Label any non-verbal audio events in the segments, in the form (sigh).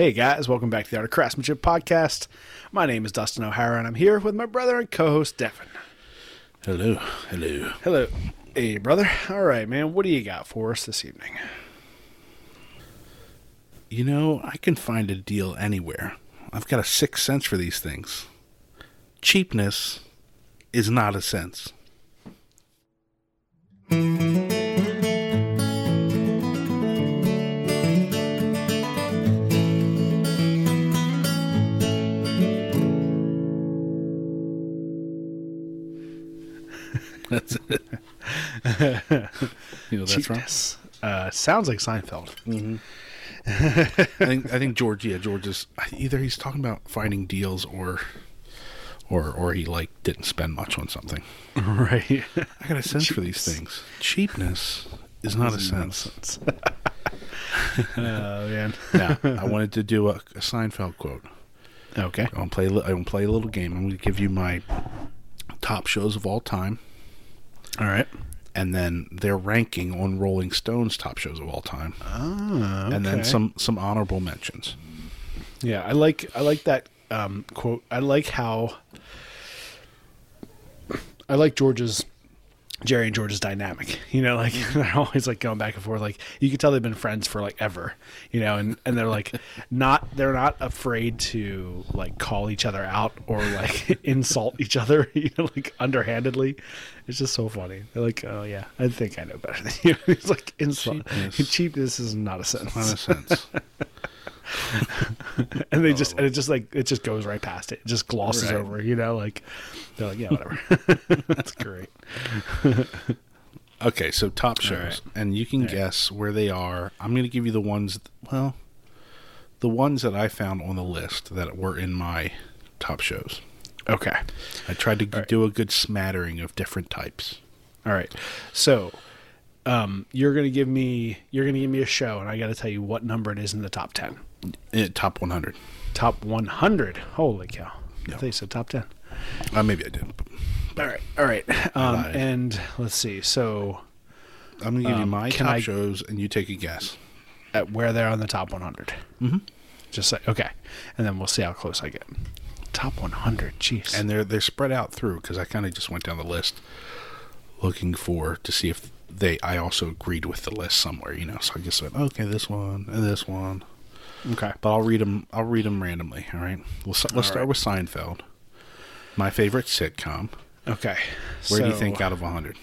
Hey guys, welcome back to the Art of Craftsmanship podcast. My name is Dustin O'Hara, and I'm here with my brother and co-host Devon. Hello, hello. Hello, hey brother. All right, man. What do you got for us this evening? You know, I can find a deal anywhere. I've got a sixth sense for these things. Cheapness is not a sense. That's it. (laughs) you know that's. Cheapness. Uh, sounds like Seinfeld. (laughs) I think I think George, yeah, George is either he's talking about finding deals or or or he like didn't spend much on something. (laughs) right. I got a sense for these things. Cheapness is not a sense. oh man. now, I wanted to do a, a Seinfeld quote. Okay. I want to play. I want to play a little game. I'm going to give you my top shows of all time, All right. and then their ranking on Rolling Stone's top shows of all time, Ah, and then some some honorable mentions. Yeah, I like I like that um, quote. I like how I like George's Jerry and George's dynamic. (laughs) You know, like (laughs) they're always like going back and forth. Like you can tell they've been friends for like ever. You know, and and they're like (laughs) not they're not afraid to like call each other out or like insult each other. You know, like underhandedly. It's just so funny. They're like, oh yeah, I think I know better than you. It's like insult. Cheapness. Cheapness is not a sentence Not a sense. (laughs) and they just oh. and it just like it just goes right past it. It just glosses right. over, you know, like they're like, yeah, whatever. (laughs) That's great. (laughs) okay, so top shows, right. and you can right. guess where they are. I'm going to give you the ones. Well, the ones that I found on the list that were in my top shows. Okay. I tried to g- do a good smattering of different types. All right. So, um, you're going to give me you're going to give me a show and I got to tell you what number it is in the top 10. It, top 100. Top 100. Holy cow. Yeah. I think so. Top 10. Uh, maybe I did. All right. All right. Um, I, and let's see. So I'm going to give um, you my top I, shows and you take a guess. At where they're on the top 100. Mm-hmm. Just say okay. And then we'll see how close I get. Top 100. Jeez. And they're, they're spread out through because I kind of just went down the list looking for to see if they, I also agreed with the list somewhere, you know. So I just went, okay, this one and this one okay. But I'll read them. I'll read them randomly. All right. We'll let's start right. with Seinfeld, my favorite sitcom. Okay. Where do you think out of hundred?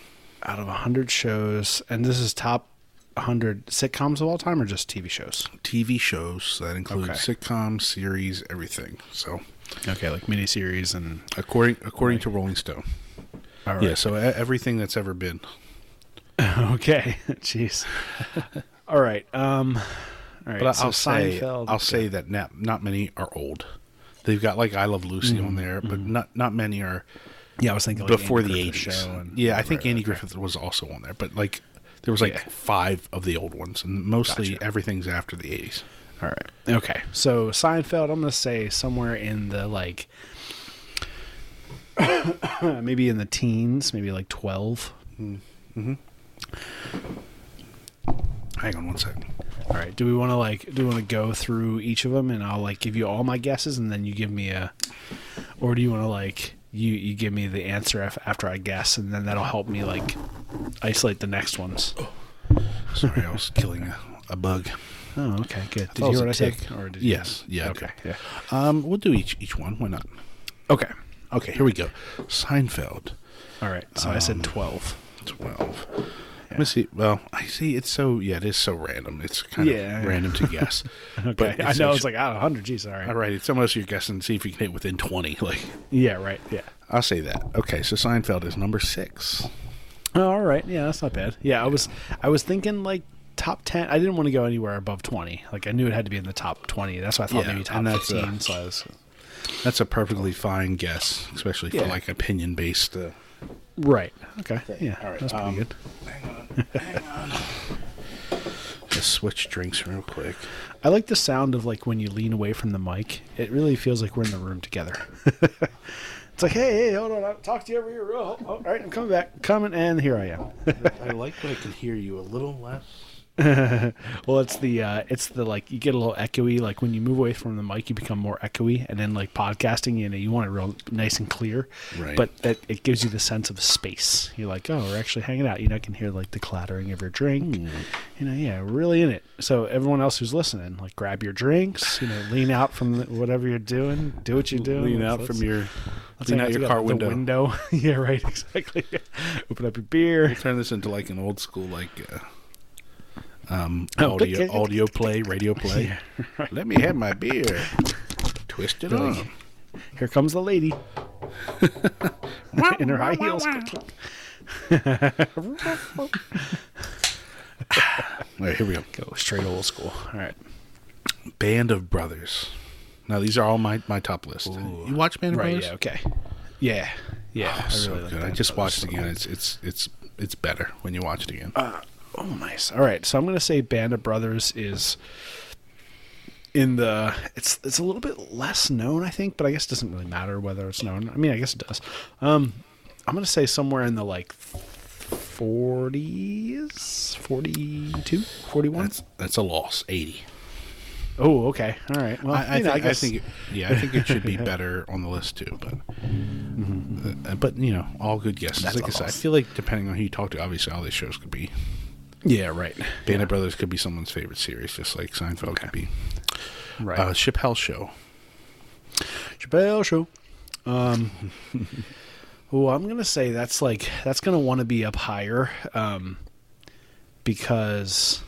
out of 100 shows and this is top 100 sitcoms of all time or just tv shows TV shows that include Okay. sitcoms, series, everything. So okay like miniseries and according according to Rolling Stone, all right yeah. So everything that's ever been. (laughs) okay (laughs) jeez (laughs) all right um all right But so I'll say Seinfeld- I'll say that not not many are old. They've got like I Love Lucy on mm-hmm. there, but mm-hmm. not not many are yeah i was thinking like before Andy the eighties. Yeah, I think right, Andy. Griffith was also on there, but like there was like Yeah. five of the old ones, and mostly Gotcha. everything's after the eighties. all right okay so seinfeld i'm gonna say somewhere in the like (coughs) maybe in the teens maybe like 12 mm-hmm. Hang on one second. All right do we want to like do we want to go through each of them and i'll like give you all my guesses and then you give me a or do you want to like you you give me the answer af- after i guess and then that'll help me like isolate the next ones Sorry, I was killing a, a bug. Oh, okay, good. Did you hear what I said? Or did you- Yes, yeah, Okay. Yeah. Um, we'll do each each one. Why not? Okay. Okay, here we go. Seinfeld, All right. So I Um, said twelve. twelve. Let me see. Well, I see. It's so yeah. It is so random. It's kind Yeah. of random to (laughs) guess. Okay. But I know. It's like out of hundred. Geez. All right. All right, it's almost you're guessing. See if you can hit within twenty. (laughs) Like Yeah. Right. Yeah. I'll say that. Okay, so Seinfeld is number six. Oh, all right. Yeah, that's not bad. Yeah, I was I was thinking like top ten. I didn't want to go anywhere above twenty. Like I knew it had to be in the top twenty. That's why I thought Yeah, maybe top and that's, uh, fifteen. so I was That's a perfectly fine guess, especially for Yeah. like opinion based. Uh, right. Okay. Yeah. All right, That's pretty um, good. Hang on. Hang on. Just switch drinks real quick. I like the sound of like when you lean away from the mic. It really feels like we're in the room together. (laughs) it's like, hey, hey, hold on, I'll talk to you over here. Oh, oh, all right, I'm coming back, coming, and here I am. I like when I can hear you a little less. (laughs) well, it's the uh, it's the like you get a little echoey. Like when you move away from the mic, you become more echoey, and then like podcasting, you know, you want it real nice and clear. Right. But that it gives you the sense of space. You're like, oh, we're actually hanging out. You know, I can hear like the clattering of your drink. Hmm. You know, yeah, we're really in it. So everyone else who's listening, like, grab your drinks. You know, lean out from the, whatever you're doing. Do what you're doing. Lean out let's- from your let's lean out your car window. window. (laughs) yeah, right. Exactly. (laughs) Open up your beer. Turn this into like an old school like uh, um Oh, audio audio play, radio play. (laughs) Let me have my beer. Twist it Really? on. Here comes the lady (laughs) in her high heels. (laughs) All right, here we go. Go straight old school. All right. Band of Brothers. Now these are all my my top list. You watch Band of Right. Brothers? Yeah. Okay. Yeah. Yeah. Oh, so really like good. I just watched it again. It's it's it's it's better when you watch it again. Oh, nice. All right. So I'm going to say Band of Brothers is in the. It's it's a little bit less known, I think, but I guess it doesn't really matter whether it's known. I mean, I guess it does. Um, I'm going to say somewhere in the like 40s, 42, 41. that's that's a loss. Eighty. oh, okay. All right. Well, I, I, you know, think, I guess- think it, yeah, I think it should be better on the list too. But uh, but you know, all good guesses. That's like I said, I feel like depending on who you talk to, obviously all these shows could be. Yeah. Right. Band of Brothers could be someone's favorite series, just like Seinfeld could be. Right. Uh, Chappelle Show. Chappelle Show. Um, (laughs) well, I'm gonna say that's like that's gonna want to be up higher, um, because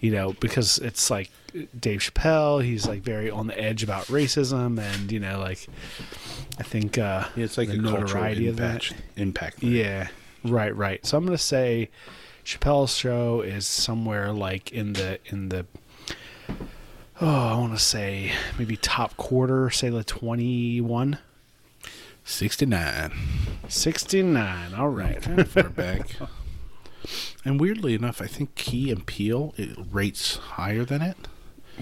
you know because it's like Dave Chappelle. He's like very on the edge about racism, and you know, like I think uh, Yeah, it's like the a notoriety of that. impact. Impact. thing. Yeah, right, right. So I'm gonna say Chappelle's show is somewhere like in the in the oh I want to say maybe top quarter, say like 21, Sixty-nine. 69. All right. Kind of far back. (laughs) And weirdly enough, I think Key and Peele it rates higher than it,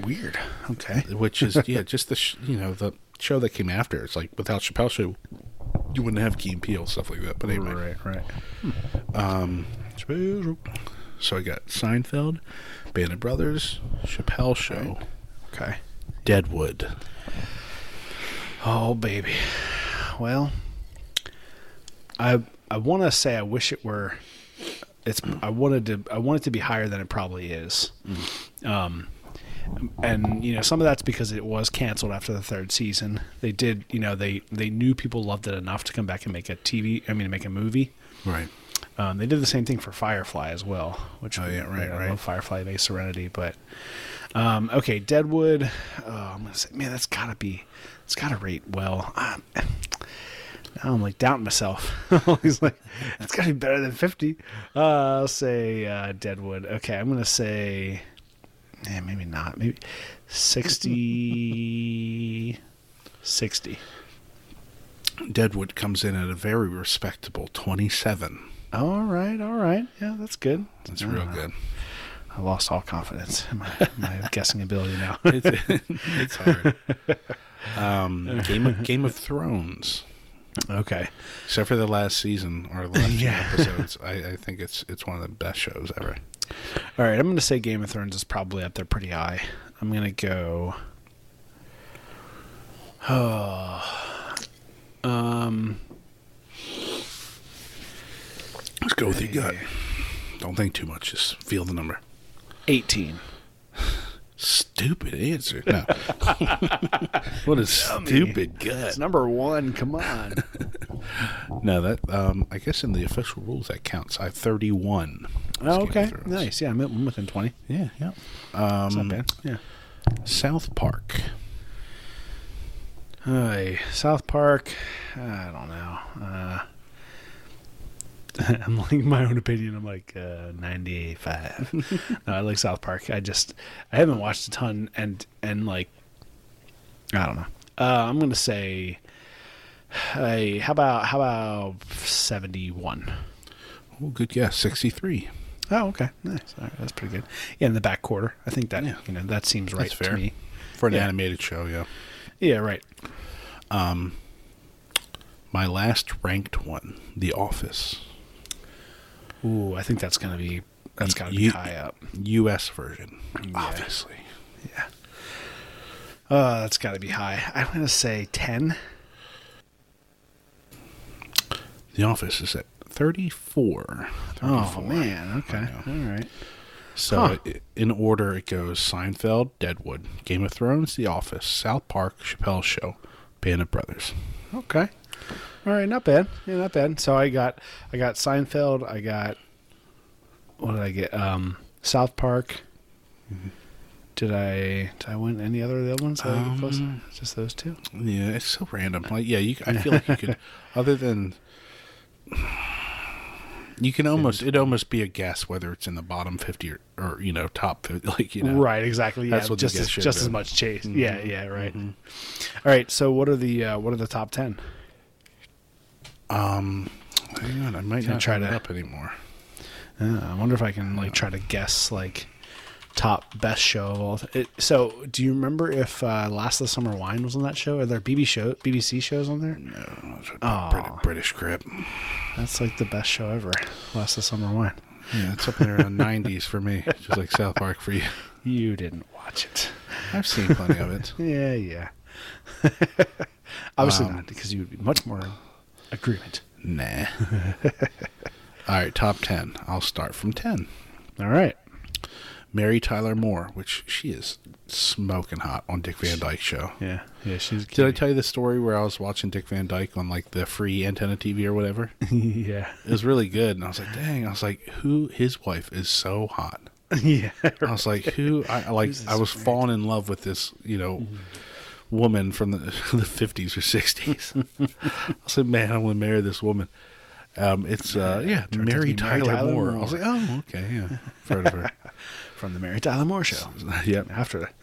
Weird. Okay. which is yeah, just the sh- you know the show that came after. It's like without Chappelle Show, you wouldn't have Key and Peele stuff like that. But anyway, Right, right. um, so I got Seinfeld, Band of Brothers, Chappelle Show, Okay. Deadwood. Oh baby. Well, I I want to say I wish it were. It's I wanted to I want it to be higher than it probably is. Um, and you know some of that's because it was canceled after the third season. They did you know they they knew people loved it enough to come back and make a TV. I mean make a movie. Right. Um, they did the same thing for Firefly as well, which Oh, yeah, right, I right. love Firefly Bay Serenity, but um, okay, Deadwood. Oh, I'm gonna say, man, that's gotta be, it's gotta rate well. Um, (sighs) now I'm like doubting myself. (laughs) He's like, it's gotta be better than fifty. Uh, I'll say uh, Deadwood. Okay, I'm gonna say, yeah, maybe not. Maybe 60, 60. Deadwood comes in at a very respectable twenty-seven. All right, all right. Yeah, that's good. That's real Uh, good. I lost all confidence in my, (laughs) my guessing ability now. (laughs) It's, it's hard. Um, (laughs) Game of Game of Thrones. okay. Except for the last season or the last Yeah. episodes, I, I think it's it's one of the best shows ever. All right, I'm going to say Game of Thrones is probably up there pretty high. I'm going to go. Oh. (sighs) Um. Let's go with your gut. Don't think too much. Just feel the number. 18. stupid answer. No. (laughs) what a stupid gut. It's number one. Come on. (laughs) No, that um, I guess in the official rules that counts. I have thirty-one. oh, Game of okay. Thrones. Nice. Yeah, I'm I'm within 20. Yeah, yeah. Um, not bad. Yeah. South Park. Hey, South Park. I don't know. Uh, (laughs) I'm like my own opinion. I'm like uh, 95. (laughs) no, I like South Park. I just I haven't watched a ton, and and like I don't know. Uh, I'm gonna say, hey, how about how about 71? Oh, good guess. Sixty-three. Oh, okay, nice. All right, that's pretty good. Yeah, in the back quarter. I think that Yeah. you know that seems right That's fair. to me. for an Yeah. animated show. Yeah. Yeah, right. Um My last ranked one, The Office, Ooh, I think that's gonna be that's gotta be You- high up. U.S. version, obviously. Yeah. Uh, that's got to be high. I'm gonna say ten. The Office is at 34. Oh man. Okay. All right. So Huh. in order, it goes Seinfeld, Deadwood, Game of Thrones, The Office, South Park, Chappelle's Show, Band of Brothers. Okay. All right. Not bad. Yeah, not bad. So I got I got Seinfeld. I got what did I get? Um, South Park. Did I did I win any other of the other ones? Did I get close? Um, Just those two. Yeah, it's so random. Like, yeah, you, I feel like you could, (laughs) other than, you can almost, it almost be a guess whether it's in the bottom 50 or, or you know, top 50, (laughs) like, you know. Right. Exactly. Yeah. That's what the just as, just as much chase. Yeah. Yeah. Right. All right. So what are the uh, what are the top ten? Um, hang on, I might not try to- up anymore. Uh, I wonder if I can like try to guess like top best show of all. It, so, do you remember if uh, Last of the Summer Wine was on that show? Are there BB show BBC shows on there? No, it's a Aw. Brit- British grip. That's like the best show ever. Last of the Summer Wine. Yeah, it's up there in the (laughs) 90s for me, just like South Park for you. You didn't watch it. I've seen plenty of it. (laughs) Yeah, yeah. (laughs) Obviously Um, not, because you'd be much more agreement. Nah. (laughs) All right, top 10. I'll start from 10. All right. Mary Tyler Moore, which she is smoking hot on Dick Van Dyke show. Yeah, yeah. She's. Did I tell you the story where I was watching Dick Van Dyke on like the free antenna TV or whatever? (laughs) yeah, It was really good, and I was like, "Dang!" I was like, "Who? His wife is so hot." (laughs) yeah. I was like, "Who?" I I like. I was falling in love with this, you know, mm-hmm. Woman from the (laughs) the fifties or sixties. I said, "Man, I want to marry this woman." Um, it's uh, yeah, Turns Mary Tyler, Tyler Moore. Moore. I was like, "Oh, okay, yeah, heard of her." (laughs) From the Mary Tyler Moore show. (laughs) yep. After that.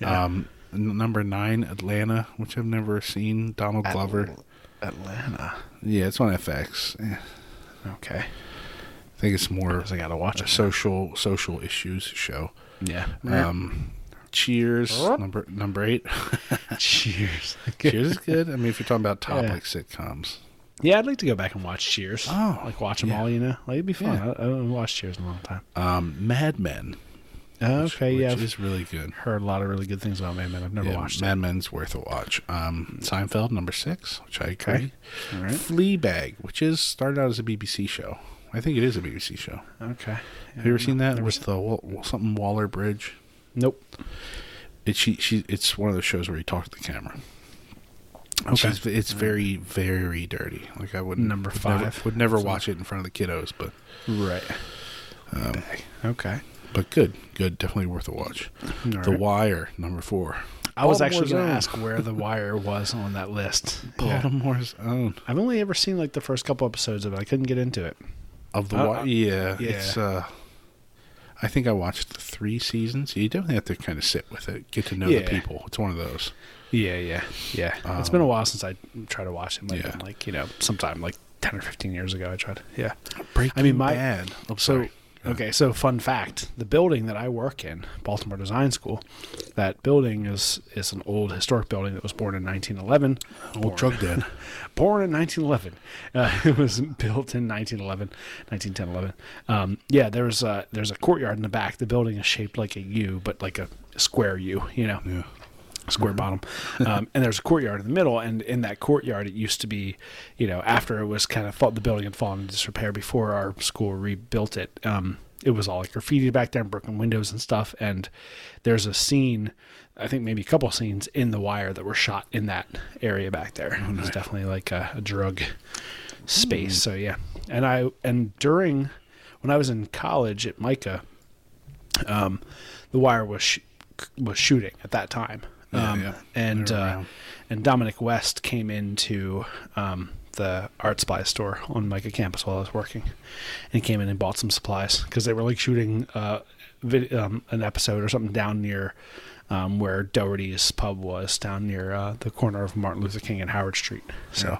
Yeah. Um, number nine, Atlanta, which I've never seen. Donald Glover. Atlanta. Yeah, it's on FX. Eh, Okay. I think it's more I gotta watch a it. social social issues show. Yeah. Um, Cheers, Oh. number number eight. (laughs) Cheers. (laughs) Cheers is good. I mean, if you're talking about top Yeah. like sitcoms, Yeah, I'd like to go back and watch Cheers. Oh, like watch them yeah. all. You know, like it'd be fun. Yeah. I, I haven't watched Cheers in a long time. um, Mad Men. which- okay, yeah, which I've is really good. heard a lot of really good things about Mad Men. I've never Yeah, watched Mad it. Men's worth a watch. Um, Seinfeld, number six, which I agree. All right. Fleabag, which is started out as a BBC show. I think it is a BBC show. Okay. Have you ever seen that It was the something Waller Bridge? Nope. It she she it's one of those shows where you talk to the camera. Okay. she's- it's very very dirty. Like I wouldn't Number would never- five. would never watch it in front of the kiddos, but Right. um, Okay. but good, good, definitely worth a watch. All The right. Wire number four. I was Baltimore's actually going to ask where The Wire was on that list. Yeah. (laughs) Baltimore's own I've only ever seen like the first couple episodes of it. I couldn't get into it. of the Uh, Wire. Yeah, yeah. it's. uh I think I watched the three seasons. You definitely have to kind of sit with it, get to know Yeah. the people. It's one of those. Yeah, yeah, yeah. it's been a um, while since I tried to watch it. Might yeah. like you know sometime like ten or fifteen years ago. I tried. Yeah. Breaking I mean, my Bad. So sorry. Okay. So fun fact: the building that I work in, Baltimore Design School, that building is is an old historic building that was born in 1911. Old Born- drug den. (laughs) born in 1911. Uh, (laughs) it was built in 1911, 1910, 11. Um, yeah, there's a, there's a courtyard in the back. The building is shaped like a U, but like a square U, you know, Yeah. Square bottom. Um, and there's a courtyard in the middle. And in that courtyard, it used to be, you know, after it was kind of fall, the building had fallen into disrepair before our school rebuilt it. Um, it was all like graffiti back there and broken windows and stuff. And there's a scene, I think maybe a couple scenes in The Wire that were shot in that area back there. It was definitely like a, a drug space. So yeah, and I and during when I was in college at MICA, um, The Wire was sh- was shooting at that time. Um, yeah. And uh, and Dominic West came into um, the art supply store on MICA campus while I was working, and came in and bought some supplies because they were like shooting uh, vid- um, an episode or something down near um, where Doherty's pub was, down near uh, the corner of Martin Luther King and Howard Street. So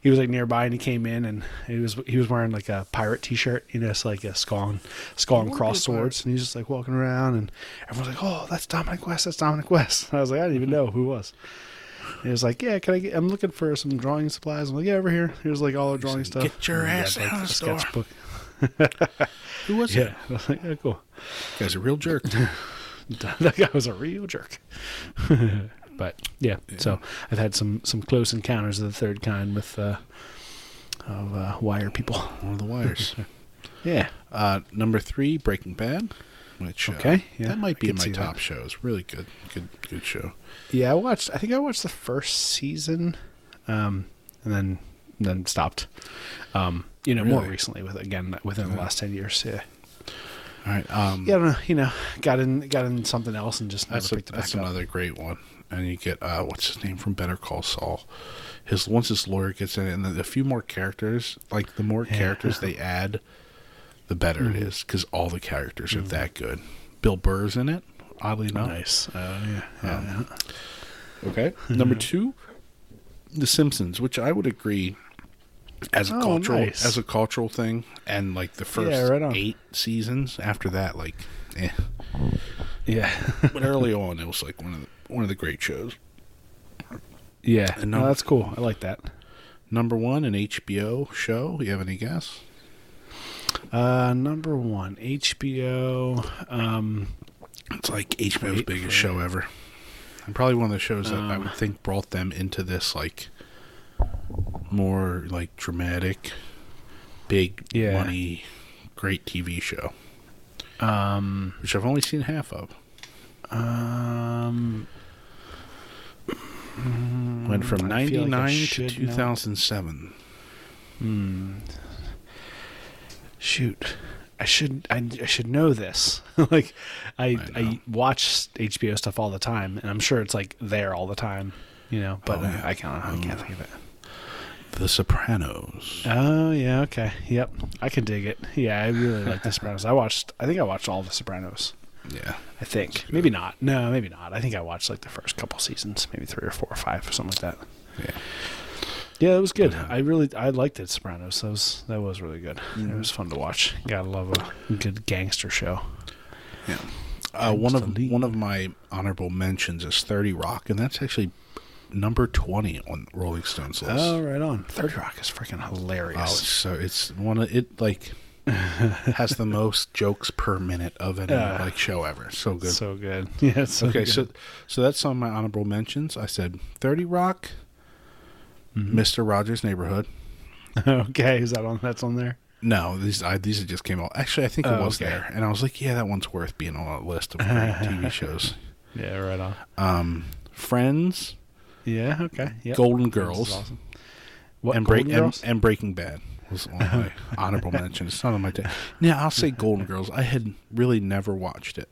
he was like nearby, and he came in, and he was he was wearing like a pirate T-shirt, you know, it's like a skull and skull and cross swords, and he's just like walking around, and everyone's like, "Oh, that's Dominic West, that's Dominic West." And (laughs) I was like, I didn't even know who it was. He was like, "Yeah, can I get? I'm looking for some drawing supplies." I'm like, "Yeah, over here. Here's like all the drawing stuff." "Get your And ass out of a the store." sketchbook. (laughs) Who was (laughs) Yeah, it? I was like, "Yeah, cool." Guy's a real jerk. (laughs) that guy was a real jerk. (laughs) but yeah, so I've had some some close encounters of the third kind with uh, of uh, wire people. One of the wires. (laughs) Yeah. Uh, number three, Breaking Bad, which uh, Okay, yeah, that might I be in my top that. shows. Really good, good, good show. Yeah, I watched. I think I watched the first season, um, and then then stopped. Um, you know, more recently with again within the last ten years. Yeah, All right, um, yeah. I don't know, you know, got in got in something else and just never that's a, picked it that's back up. another great one. And you get uh, what's his name from Better Call Saul. His once his lawyer gets in, it, and then a few more characters. Like the more characters they add, the better Mm-hmm. it is because all the characters are that good. Bill Burr's in it. Oddly enough, Nice. Uh, yeah. yeah, Um, yeah. Okay. Number two, The Simpsons, which I would agree as a Oh, cultural nice. as a cultural thing, and like the first Yeah, right eight seasons after that, like, eh. Yeah. (laughs) But early on, it was like one of the one of the great shows. yeah. And No, that's cool. I like that. Number one, an HBO show. You have any guess? Uh, number one, HBO. Um, It's like HBO's biggest show ever, and probably one of the shows that I Um, would think brought them into this like more like dramatic, big Yeah. money, great TV show. um, which I've only seen half of. um, Went from I feel like 99 to 2007. Hmm. Shoot, I should I, I should know this. (laughs) like, I I I, watch HBO stuff all the time, and I'm sure it's like there all the time. You know, but Oh, yeah. I can't I can't think of it. The Sopranos. Oh yeah, okay, yep, I can dig it. Yeah, I really like The Sopranos. I watched. I think I watched all the Sopranos. Yeah. I think maybe not. No, maybe not. I think I watched like the first couple seasons, maybe three or four or five or something like that. Yeah. Yeah, it was good. But, uh, I really I liked it. Sopranos. That was that was really good. Mm-hmm. It was fun to watch. Gotta love a good gangster show. Yeah. Uh, one of Gangsta one of my honorable mentions is 30 Rock, and that's actually number 20 on Rolling Stones list. Oh, right on. Thirty Rock is freaking hilarious. Oh, it's so it's one of it like (laughs) has the most jokes per minute of any Yeah. like show ever. So good. So good. (laughs) Yeah. it's So okay, good. so so that's on my honorable mentions. I said 30 Rock, Mm-hmm. Mr. Rogers' Neighborhood. (laughs) okay, is that on? That's on there. No, these I, these just came out. Actually, I think it Oh, was okay. there, and I was like, yeah, that one's worth being on a list of TV shows. Yeah, right on. Um, Friends, Yeah. Okay. Yep. Golden Girls, awesome. What? and, Golden and, Girls? and Breaking Bad was on my (laughs) honorable mentions. It's not on my. ta- yeah, I'll say Golden Girls. I had really never watched it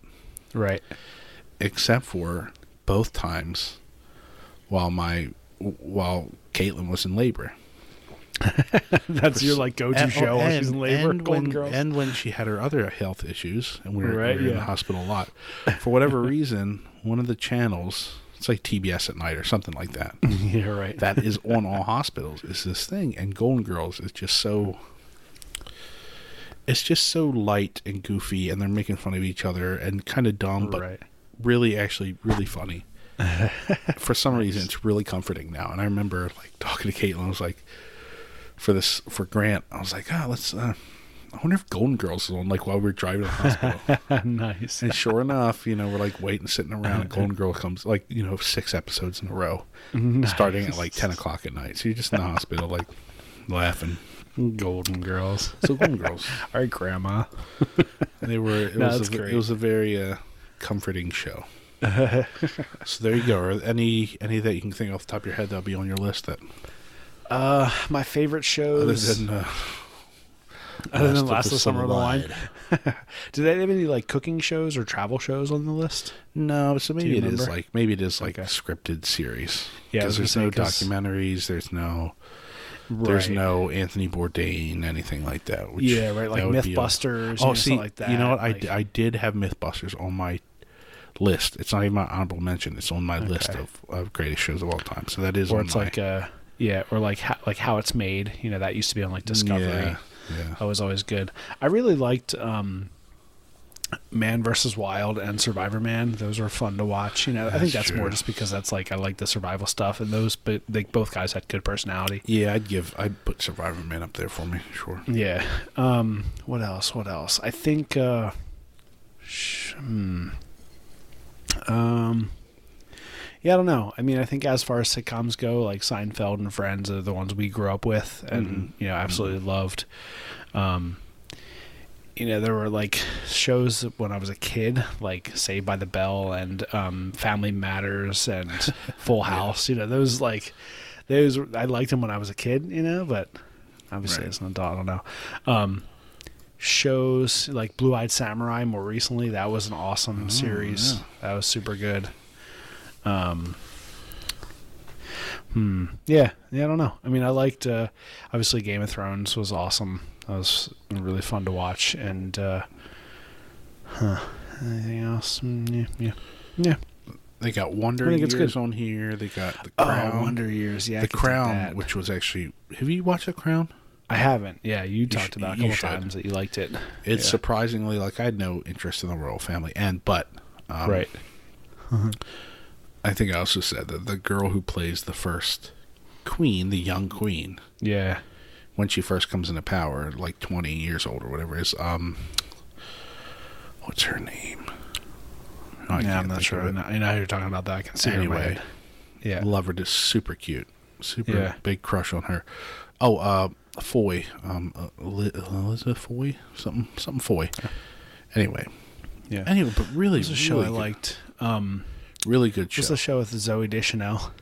right. except for both times while my while Caitlin was in labor. (laughs) That's your like go-to And- show while she's in and- labor. and when, Girls. and when she had her other health issues, and we were, Right, we were in the hospital a lot. (laughs) For whatever reason, one of the channels, it's like TBS at night or something like that, (laughs) yeah. Right. that is (laughs) on all hospitals is this thing, and Golden Girls is just so. It's just so light and goofy, and they're making fun of each other and kind of dumb, but right. really, actually, really funny. (laughs) for some reason, it's really comforting now. And I remember like talking to Caitlin. I was like, for this for Grant, I was like, ah, let's. Uh, I wonder if Golden Girls is on like while we're driving to the hospital. (laughs) nice. and sure enough, you know, we're like waiting, sitting around. And (laughs) Golden Girl comes like you know six episodes in a row, starting at like ten o'clock at night. So you're just in the hospital, like laughing. Golden Girls. So Golden Girls. (laughs) Our grandma. They were. It No, was. that's A, great. it was a very uh, comforting show. so there you go. Are any any that you can think off the top of your head that'll be on your list that Uh, my favorite other shows. than uh, (laughs) Other than Last Last of the Summer of the Line. Wine. (laughs) Do they have any like cooking shows or travel shows on the list? No, so maybe it is like maybe it is like Okay. scripted series. Yeah, because there's no 'cause- documentaries. There's no there's no Anthony Bourdain anything like that. Which Yeah, right, like would a- Mythbusters, Oh, see, like that, you know what? I, like- d- I did have MythBusters on my list. It's not even my honorable mention. It's on my list of, of greatest shows of all time. So that is Or it's my, like uh yeah, or like how, like how it's made. You know, that used to be on like Discovery. Yeah, yeah. That was always good. I really liked um, Man versus Wild and Survivor Man. Those were fun to watch. You know, I think That's that's more just because that's like I like the survival stuff, and those, but they both guys had good personality. Yeah, I'd give I'd put Survivor Man up there for me. Sure. Yeah. Um. What else? What else? I think. Uh, sh- hmm. Um. Yeah, I don't know. I mean, I think as far as sitcoms go, like Seinfeld and Friends are the ones we grew up with, and Mhm. you know, absolutely loved. Um. You know, there were like shows when I was a kid, like Saved by the Bell and um, Family Matters and (laughs) Full House. You know, those like those I liked them when I was a kid. You know, but obviously Right. as an adult, I don't know. Um, shows like Blue Eyed Samurai more recently, that was an awesome series. yeah. That was super good. Um, hmm. Yeah. Yeah. I don't know. I mean, I liked uh, obviously Game of Thrones was awesome. That was really fun to watch. And uh, huh. Anything else? Mm, yeah. Yeah. Yeah. They got Wonder I think it's Years good. on here. They got the Crown. Oh, Wonder Years. Yeah. The Crown, which was actually. Have you watched the Crown? I haven't. Yeah. You talked sh- about a couple times that you liked it. It's Yeah. surprisingly like I had no interest in the royal family, and but um, right. (laughs) I think I also said that the girl who plays the first queen, the young queen, Yeah. when she first comes into power, like twenty years old or whatever, is um, what's her name? Oh, I yeah, I'm not sure. I know, I know you're talking about. That I can see Anyway. Yeah. Love her, just super cute, super Yeah. big crush on her. Oh, uh, Foy, um, uh, Elizabeth Foy, something, something Foy. Anyway, Yeah. anyway, but really, It was a show really I liked. Um, Really good show. just a show with Zooey Deschanel.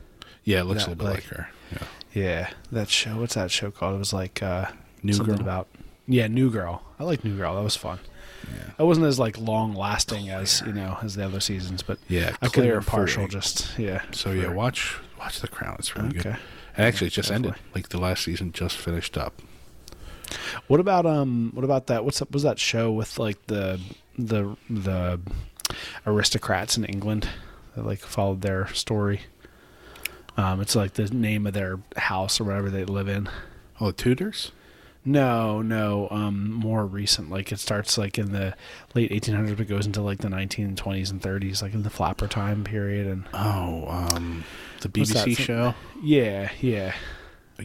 yeah, it looks that, a little bit like- like her. Yeah. Yeah, that show. What's that show called? It was like uh, New something Girl? about. Yeah, New Girl. I like New Girl. That was fun. Yeah. It wasn't as like long lasting as you know as the other seasons, but Yeah, I could have partial. Just yeah. So yeah, watch watch The Crown. It's really good. And actually, it just ended. Like the last season just finished up. What about um? What about that? What's up? Was that show with like the the the aristocrats in England that like followed their story? Um, it's like the name of their house or whatever they live in. Oh, the Tudors. No, no. Um, more recent. Like it starts like in the late 1800s, but goes into like the 1920s and 30s, like in the Flapper time period. And Oh, um, the BBC show. yeah, yeah,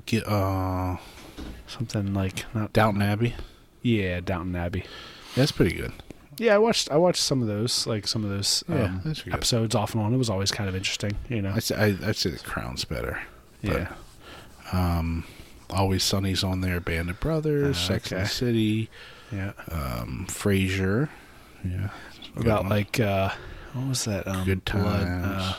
Get uh, something like not Downton Abbey. Yeah, Downton Abbey. That's pretty good. Yeah, I watched. I watched some of those, like some of those um, episodes off and on. It was always kind of interesting, you know. I'd say, I, I'd say The Crown's better. but- yeah, Um, Always Sunny's on there. Band of Brothers, Ah, Sex and the. City, yeah. um, Frasier. Yeah. About like uh, what was that? Um, Good blood, Times. uh,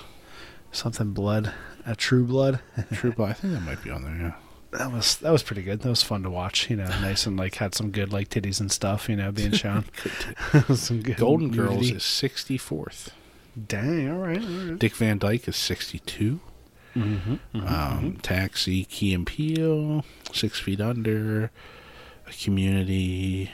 something blood, a True Blood. True Blood. I (laughs) think that might be on there. Yeah. That was that was pretty good. That was fun to watch. You know, nice and like had some good like titties and stuff. You know, being shown. (laughs) (laughs) some good Golden Girls is 64th. dang. All right. All right. Dick Van Dyke is 62. Mm-hmm, Um, Taxi, Key and Peele, Six Feet Under, Community.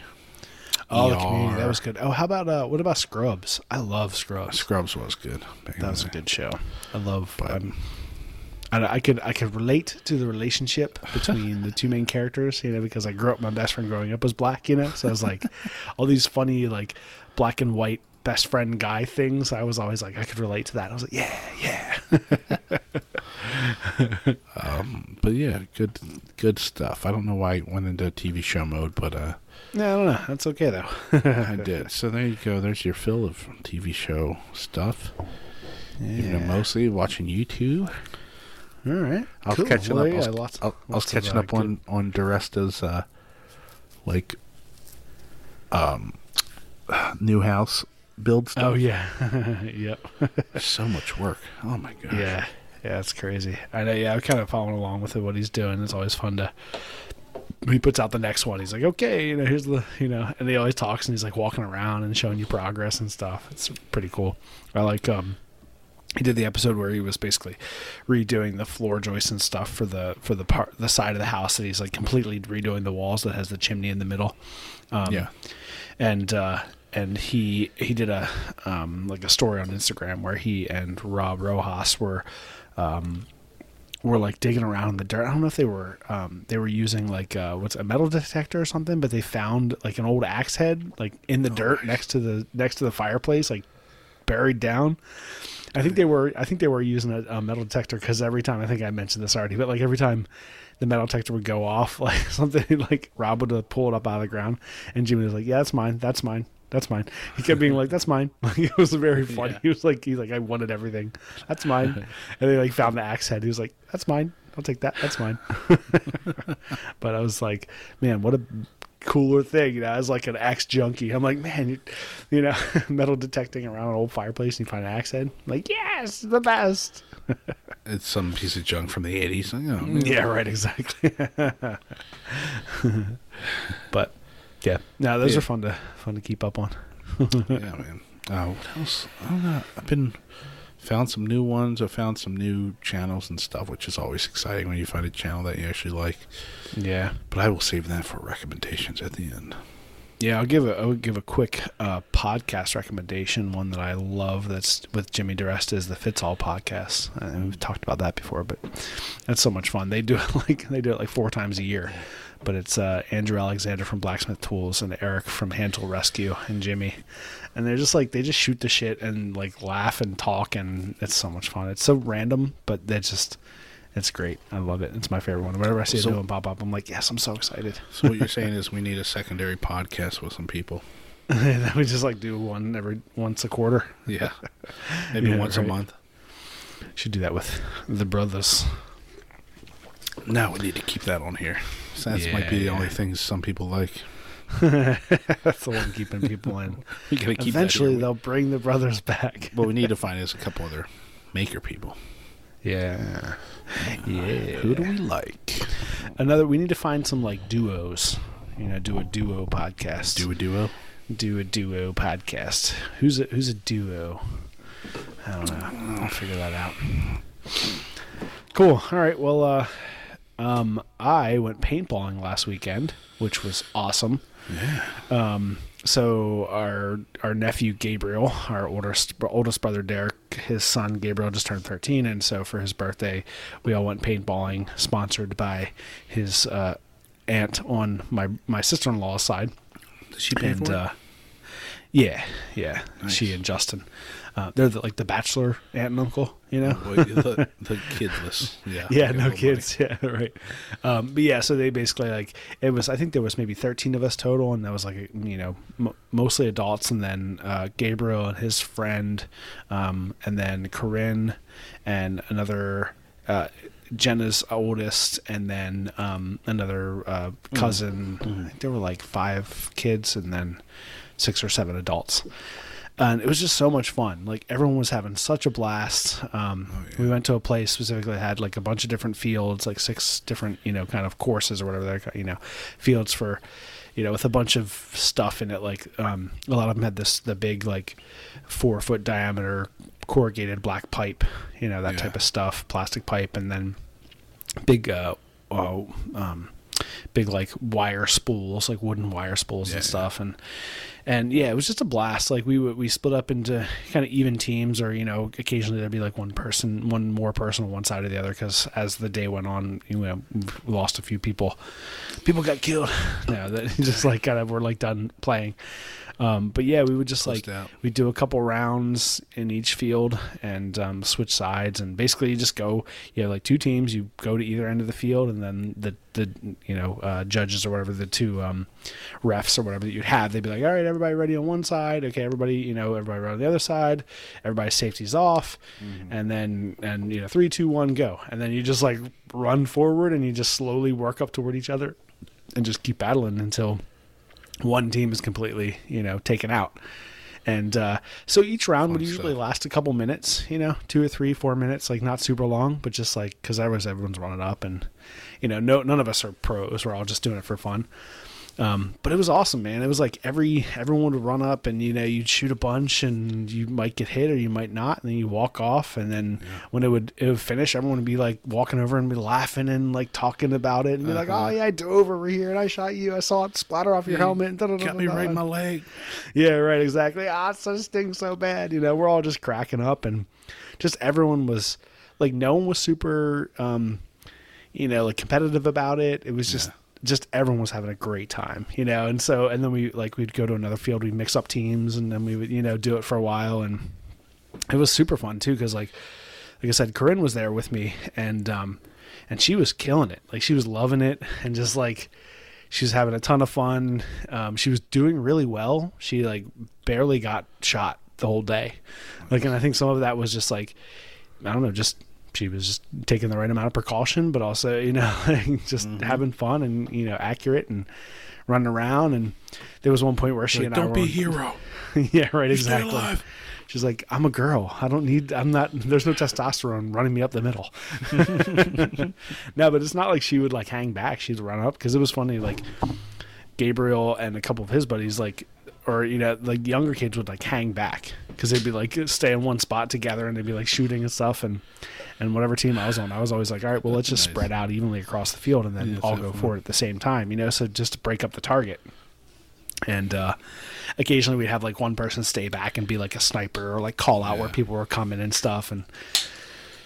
Oh, the ER. community that was good. Oh, how about uh, what about Scrubs? I love Scrubs. Scrubs was good. back That was a good show. I love. But- um, I, I could I could relate to the relationship between the two main characters, you know, because I grew up. My best friend growing up was black, you know, so I was like, (laughs) all these funny like black and white best friend guy things. I was always like, I could relate to that. I was like, yeah, yeah. (laughs) But yeah, good good stuff. I don't know why it went into TV show mode, but uh, No, I don't know. That's okay though. I did. So there you go. There's your fill of TV show stuff. You know, Yeah. mostly watching YouTube. All right. I was Cool. catching Well, up. I yeah, was, lots- I, I was catching up on on DeResta's uh, like um new house build stuff. Oh yeah. (laughs) yep. so much work. Oh my god. Yeah, yeah, it's crazy. I know. Yeah, I'm kind of following along with it, what he's doing. It's always fun to. He puts out the next one. He's like, okay, you know, here's the, you know, and he always talks and he's like walking around and showing you progress and stuff. It's pretty cool. I like. um He did the episode where he was basically redoing the floor joists and stuff for the for the part the side of the house that he's like completely redoing the walls that has the chimney in the middle. Um, Yeah. and uh, and he he did a um, like a story on Instagram where he and Rob Rojas were um, were like digging around in the dirt. I don't know if they were um, they were using like uh, what's a metal detector or something, but they found like an old axe head like in the dirt next to the next to the fireplace, like buried down. I think they were. I think they were using a, a metal detector because every time I think I mentioned this already, but like every time the metal detector would go off, (laughs) like something like Rob would pull it up out of the ground, and Jimmy was like, "Yeah, that's mine. That's mine. That's mine." He kept being like, "That's mine." (laughs) Like it was very (laughs) funny. Yeah. He was like, "He's like, I wanted everything. That's mine." and they like found the axe head. He was like, "That's mine. I'll take that. That's mine." but I was like, "Man, what a." Cooler thing, you know, as like an axe junkie. I'm like, man, you, you know, (laughs) metal detecting around an old fireplace and you find an axe head. I'm like, yes, the best. (laughs) It's some piece of junk from the eighties. Yeah, right, exactly. (laughs) but yeah, no, those Yeah. are fun to fun to keep up on. yeah, man. Uh, what else? I don't know. I've been found some new ones. I found some new channels and stuff, which is always exciting when you find a channel that you actually like. Yeah, But I will save that for recommendations at the end. yeah. I'll give a I'll give a quick uh, podcast recommendation. One that I love that's with Jimmy DeResta is the Fits All podcast, and we've talked about that before. But that's so much fun. They do it (laughs) like they do it like four times a year. But it's uh, Andrew Alexander from Blacksmith Tools and Eric from Hand Tool Rescue and Jimmy, and they're just like they just shoot the shit and like laugh and talk and it's so much fun. It's so random, but they just it's great. I love it. It's my favorite one. Whenever I see So- a new one pop up, I'm like, yes, I'm so excited. So what you're (laughs) saying is we need a secondary podcast with some people. (laughs) we just like do one every once a quarter. Yeah, (laughs) maybe Yeah, once right. a month. Should do that with the brothers. Now we need to keep that on here. So that might be the Yeah, only things some people like. (laughs) That's the one keeping people in. (laughs) We gotta keep Eventually, they'll bring the brothers back. What we need to (laughs) find is a couple other maker people. Yeah, yeah. Who do we like? Another. We need to find some like duos. You know, do a duo podcast. Do a duo. do a duo podcast. Who's a who's a duo? I don't know. I'll figure that out. Cool. All right. Well, uh, um, I went paintballing last weekend, which was awesome. Yeah. Um, so our our nephew Gabriel, our oldest oldest brother Derek, his son Gabriel just turned thirteen, and so for his birthday, we all went paintballing, sponsored by his uh, aunt on my my sister in law's side Does she pay and for it? uh, yeah, yeah, Nice. she and Justin, uh, they're the, like the bachelor aunt and uncle, you know. Well, the, the kidless. (laughs) Yeah. yeah, no little kids. (laughs) Yeah, right. Um, but yeah, so they basically like it was. I think there was maybe thirteen of us total, and that was like you know m- mostly adults, and then uh, Gabriel and his friend, um, and then Corinne and another. Uh, Jenna's oldest, and then um, another uh, cousin. I think there were like five kids, and then six or seven adults. And it was just so much fun. Like everyone was having such a blast. Um, We went to a place specifically that had like a bunch of different fields, like six different, you know, kind of courses or whatever they're, you know, fields for, you know, with a bunch of stuff in it. Like um, a lot of them had this the big like four foot diameter corrugated black pipe, you know, that Yeah. type of stuff, plastic pipe, and then big uh oh um big like wire spools like wooden wire spools Yeah, and yeah. stuff. And and yeah it was just a blast. Like we we split up into kind of even teams or you know occasionally there'd be like one person one more person on one side or the other because as the day went on you know we lost a few people. People got killed. (laughs) No that (laughs) just like kind of were like done playing Um, but yeah, we would just Closed like we'd do a couple rounds in each field and um, switch sides, and basically you just go. You have like two teams. You go to either end of the field, and then the the you know uh, judges or whatever the two um, refs or whatever that you'd have, they'd be like, all right, everybody ready on one side. Okay, everybody you know everybody ready on the other side. Everybody's safety's off, and then and you know three two one go, and then you just like run forward and you just slowly work up toward each other, and just keep battling until one team is completely, you know, taken out. And uh, so each round would usually stuff. last a couple minutes, you know, two or three, four minutes, like not super long, but just like because everyone's everyone's running up, and you know, no none of us are pros. We're all just doing it for fun. Um, but it was awesome, man. It was like every everyone would run up, and you know, you'd shoot a bunch, and you might get hit or you might not, and then you walk off, and then when it would it would finish, everyone would be like walking over and be laughing and like talking about it, and be like, Uh-huh. "Oh yeah, I dove over here and I shot you. I saw it splatter off your helmet." And Got me da-da-da-da-da." right in my leg. Yeah, right, exactly. Ah, it so stings so bad. You know, we're all just cracking up, and just everyone was like, no one was super, um, you know, like competitive about it. It was just, just everyone was having a great time, you know. And so, and then we like we'd go to another field, we'd mix up teams, and then we would, you know, do it for a while, and it was super fun too, because like, like I said, Corinne was there with me, and um, and she was killing it. Like she was loving it, and just like she was having a ton of fun. Um, she was doing really well. She like barely got shot the whole day. Like, and I think some of that was just like, I don't know, just she was just taking the right amount of precaution, but also you know, (laughs) like, just Mm-hmm. having fun and you know, accurate and running around. And there was one point where she Like, and I don't be a hero. (laughs) yeah, right, exactly. She's like, I'm a girl. I don't need. I'm not. (laughs) There's no testosterone running me up the middle. no, but it's not like she would like hang back. She'd run up because it was funny. Like Gabriel and a couple of his buddies, like, or you know, like younger kids would like hang back because they'd be like stay in one spot together and they'd be like shooting and stuff and and whatever team I was on, I was always like, all right, well, let's just Nice. spread out evenly across the field and then Yeah, all go fun. for it at the same time, you know, so just to break up the target and uh, occasionally we'd have like one person stay back and be like a sniper or like call out where people were coming and stuff and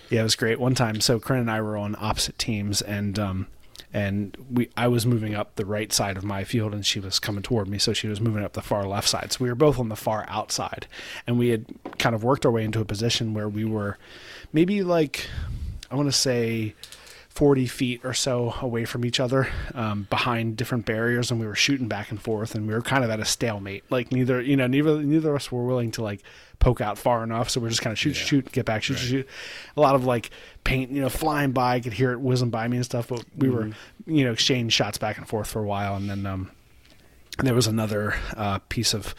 yeah it was great one time so Corinne and I were on opposite teams and um and we I was moving up the right side of my field and she was coming toward me so she was moving up the far left side so we were both on the far outside and we had kind of worked our way into a position where we were maybe like I want to say 40 feet or so away from each other um, behind different barriers and we were shooting back and forth and we were kind of at a stalemate. Like neither you know neither neither of us were willing to like poke out far enough so we're just kind of shoot shoot get back shoot shoot shoot. A lot of like paint you know flying by I could hear it whizzing by me and stuff but we were you know exchanging shots back and forth for a while and then um there was another uh, piece of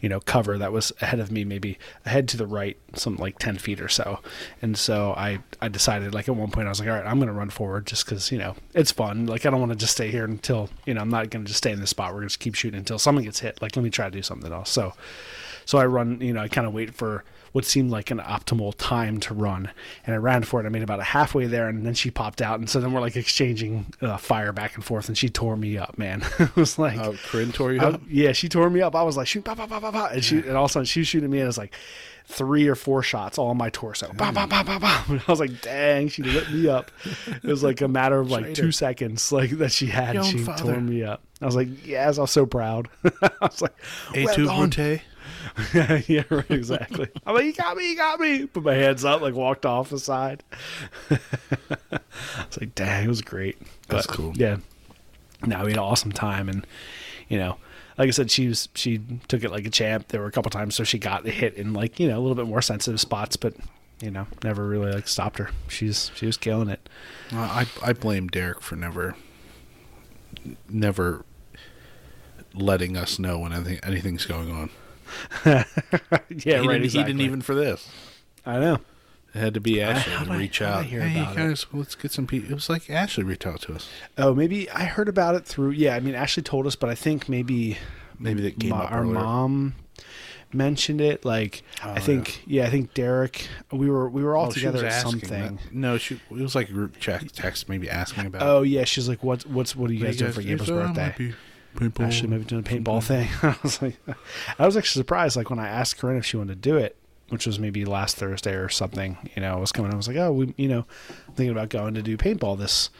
you know cover that was ahead of me maybe ahead to the right some like 10 feet or so. And so i i decided like at one point i was like all right i'm gonna run forward just because you know it's fun. Like i don't want to just stay here until you know i'm not gonna just stay in this spot. We're gonna just keep shooting until someone gets hit. Like let me try to do something else. So so i run you know i kind of wait for what seemed like an optimal time to run and i ran for it i made about a halfway there and then she popped out and so then we're like exchanging uh, fire back and forth and she tore me up man (laughs) it was like Oh, Corinne tore you I- up? yeah, she tore me up. I was like, shoot, bah, bah, bah, bah, bah. And, she, and all of a sudden she was shooting me, and it was like three or four shots all on my torso. Bah, bah, bah, bah, bah. And I was like, dang, she lit me up. It was like a matter of like Traitor. two seconds like that she had. Young she father. tore me up. I was like, yes, I was so proud. (laughs) I was like, well A2 done. (laughs) Yeah, right, exactly. (laughs) I'm like, you got me, you got me. Put my hands up, like walked off the side. (laughs) it's like, dang, it was great. That's But, cool. Yeah. No, we had an awesome time, and you know, like I said, she was she took it like a champ. There were a couple times so she got the hit in like you know a little bit more sensitive spots, but you know, never really like stopped her. She's she was killing it. Uh, I I blame Derek for never, never letting us know when anything anything's going on. (laughs) yeah, he right. Didn't, He didn't even for this. I know. It had to be Ashley how'd to reach I out. hear hey about it? guys, let's get some people. It was like Ashley reached out to us. Oh, maybe I heard about it through. Yeah, I mean, Ashley told us, but I think maybe Maybe that came ma- up our earlier. mom mentioned it. Like Oh, I think, yeah. I think Derek. We were we were all Oh, together at something. that. No, she it was like a group chat text, maybe asking about. Oh yeah, she's like, "What's what's what are you Hey, guys doing for guys, Gabriel's birthday?" Paintball. Ashley maybe doing a paintball thing. (laughs) I was like, I was actually surprised. Like when I asked Corinne if she wanted to do it, which was maybe last Thursday or something. You know, I was coming. I was like, oh, we, you know, I'm thinking about going to do paintball this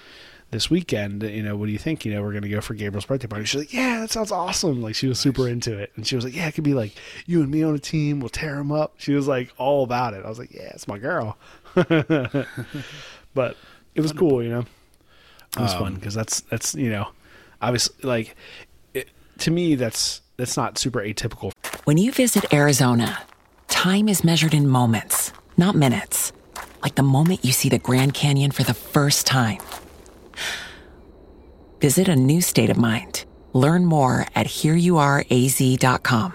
this weekend. You know, what do you think? You know, we're gonna go for Gabriel's birthday party. She's like, yeah, that sounds awesome. Like she was super into it, and she was like, yeah, it could be like you and me on a team. We'll tear them up. She was like all about it. I was like, yeah, it's my girl. (laughs) but it was cool, you know. It was fun um, because that's that's you know, obviously like it, to me that's that's not super atypical. When you visit Arizona, time is measured in moments, not minutes. Like the moment you see the Grand Canyon for the first time. Visit a new state of mind. Learn more at hereyouareaz.com.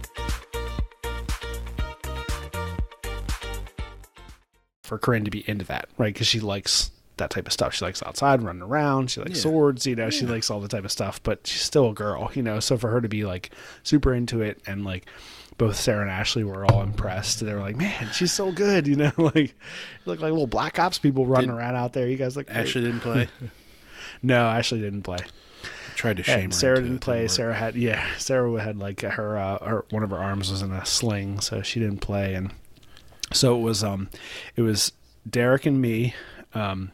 For Corinne to be into that, right? Because she likes that type of stuff. She likes outside running around. She likes Yeah. swords. You know, she likes all the type of stuff. But she's still a girl, you know. So for her to be like super into it, and like both Sarah and Ashley were all impressed. They were like, "Man, she's so good," you know. (laughs) Like look like little black ops people running Did- around out there. You guys look great. Ashley didn't play. (laughs) No, Ashley didn't play. I Tried to shame And her. Sarah didn't play. Sarah had yeah. Sarah had like her uh, her one of her arms was in a sling, so she didn't play. And so it was um, it was Derek and me. Um,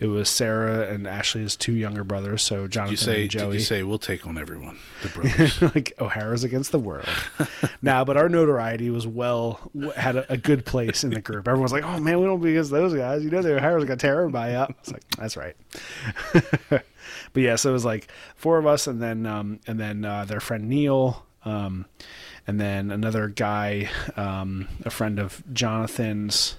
it was Sarah and Ashley's two younger brothers. So Did Jonathan you say? and Did Joey. you say we'll take on everyone? The brothers. (laughs) like O'Hara's against the world. (laughs) now, but our notoriety was well had a, a good place in the group. Everyone's like, "Oh man, we don't be against those guys." You know, the O'Hara's gonna tear everybody up. It's like that's right. (laughs) but yeah, so it was like four of us, and then um, and then uh, their friend Neil, um, and then another guy, um, a friend of Jonathan's,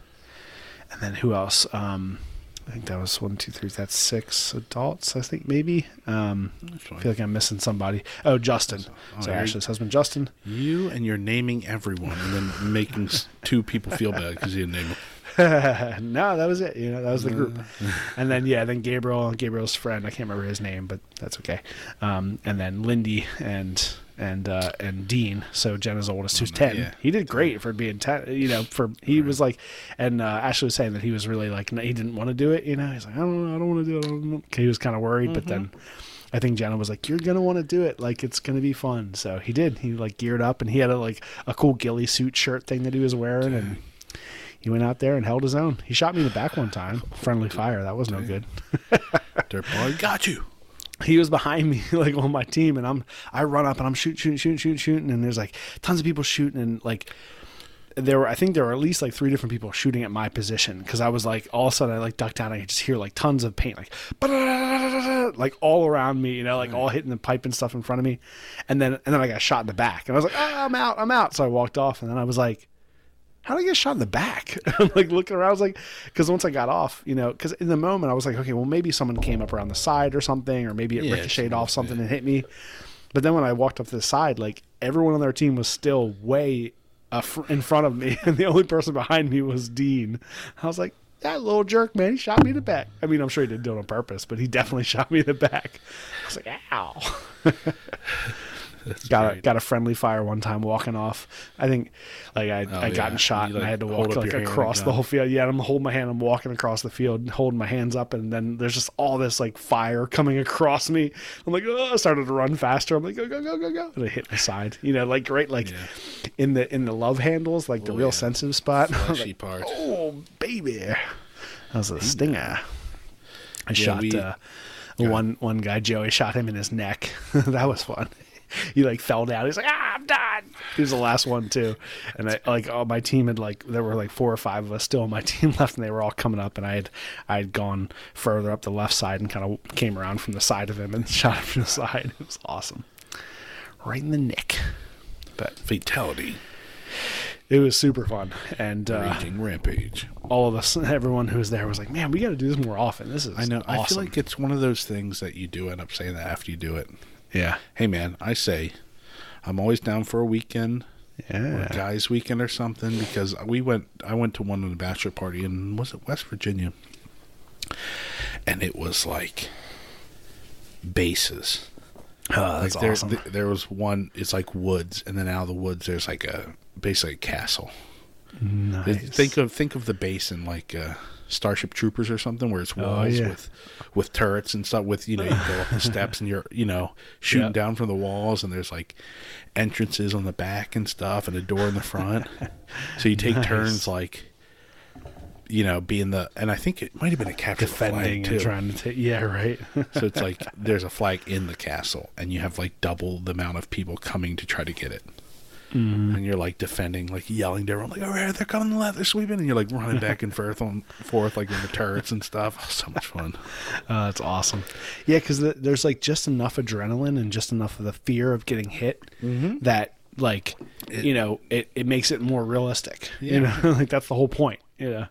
and then who else? Um, I think that was one, two, three. That's six adults. I think maybe. Um, I feel like I'm missing somebody. Oh, Justin. Oh, so. Ashley's husband, Justin. you and you're naming everyone and then making two people feel bad because you didn't name them. (laughs) no, that was it. You know, that was the group. (laughs) and then yeah, then Gabriel, Gabriel's friend. I can't remember his name, but that's okay. Um, and then Lindy and and uh, and Dean. So Jenna's oldest, who's ten. yeah. He did great for being ten. You know, for he was like, and uh, Ashley was saying that he was really like he didn't want to do it. You know, he's like, I don't know, I don't want to do it. He was kind of worried, but then. I think Jenna was like, "You're gonna want to do it. Like, it's gonna be fun." So he did. He like geared up, and he had a like a cool ghillie suit shirt thing that he was wearing, and he went out there and held his own. He shot me in the back one time. Friendly fire. That was no good. (laughs) Dirt boy got you. He was behind (laughs) me, like on my team, and I'm I run up and I'm shooting, shooting, shooting, shooting, shooting, and there's like tons of people shooting, and like there were I think there were at least like three different people shooting at my position because I was like all of a sudden I like ducked down and I could just hear like tons of paint like like all around me, you know, like all hitting the pipe and stuff in front of me, and then and then I got shot in the back, and I was like, oh, I'm out, I'm out. So I walked off, and then I was like how did I get shot in the back? (laughs) I'm like looking around. I was like, because once I got off, you know, because in the moment I was like, okay, well maybe someone came up around the side or something, or maybe it Yeah, ricocheted off something that. and hit me. But then when I walked up to the side, like everyone on their team was still way uh, fr- in front of me, (laughs) and the only person behind me was Dean. I was like, that little jerk, man, he shot me in the back. I mean, I'm sure he didn't do it on purpose, but he definitely (laughs) shot me in the back. I was like, ow. Got a, great. got a friendly fire one time walking off. I think like I I Oh, yeah. gotten shot You, and I had to walk like across the whole field. Yeah, I'm holding my hand. I'm walking across the field, holding my hands up, and then there's just all this like fire coming across me. I'm like, oh, I started to run faster. I'm like, go go go go go, and I hit the side. You know, like right like Yeah. in the in the love handles, like the Oh, real yeah. sensitive spot. (laughs) I was Fleshy like, parts. oh baby, that was a stinger. I shot we- uh, one one guy, Joey, shot him in his neck. (laughs) that was fun. (laughs) He like fell down. He's like, ah, I'm done. He was the last one too, and I like oh my team had like there were like four or five of us still on my (laughs) team left, and they were all coming up, and I had I had gone further up the left side and kind of came around from the side of him and (laughs) shot him from the side. It was awesome, right in the nick. But Fatality. it was super fun, and uh, Raging rampage. all of us, everyone who was there, was like, "Man, we got to do this more often. This is I know. I feel like it's one of those things that you do end up saying that after you do it. Yeah, Hey, man, I say, I'm always down for a weekend, or yeah, a guys' weekend or something because we went. I went to one of the bachelor party and was it West Virginia, and it was like bases. Oh, Like there, awesome. th- there was one. It's like woods, and then out of the woods, there's like a basically a castle. nice. Think of think of the basin like uh, Starship Troopers or something, where it's oh, walls Oh, yeah. with with turrets and stuff. With you know, you go up the (laughs) steps and you're you know shooting Yeah. down from the walls, and there's like entrances on the back and stuff, and a door in the front. (laughs) so you take Nice. turns like you know being the and I think it might have been a capture the flag defending too. and trying to take. Yeah, right. so it's (laughs) like there's a flag in the castle, and you have like double the amount of people coming to try to get it. Mm-hmm. And you're like defending, like yelling to everyone, like, "All right, they're coming to the left, they're sweeping," and you're like running back and forth on forth, like in the turrets and stuff. Oh, so much fun. (laughs) Uh, that's awesome. Yeah, because the, there's like just enough adrenaline and just enough of the fear of getting hit Mm-hmm. that, like, you know, it, it makes it more realistic. You know, (laughs) like that's the whole point. You know,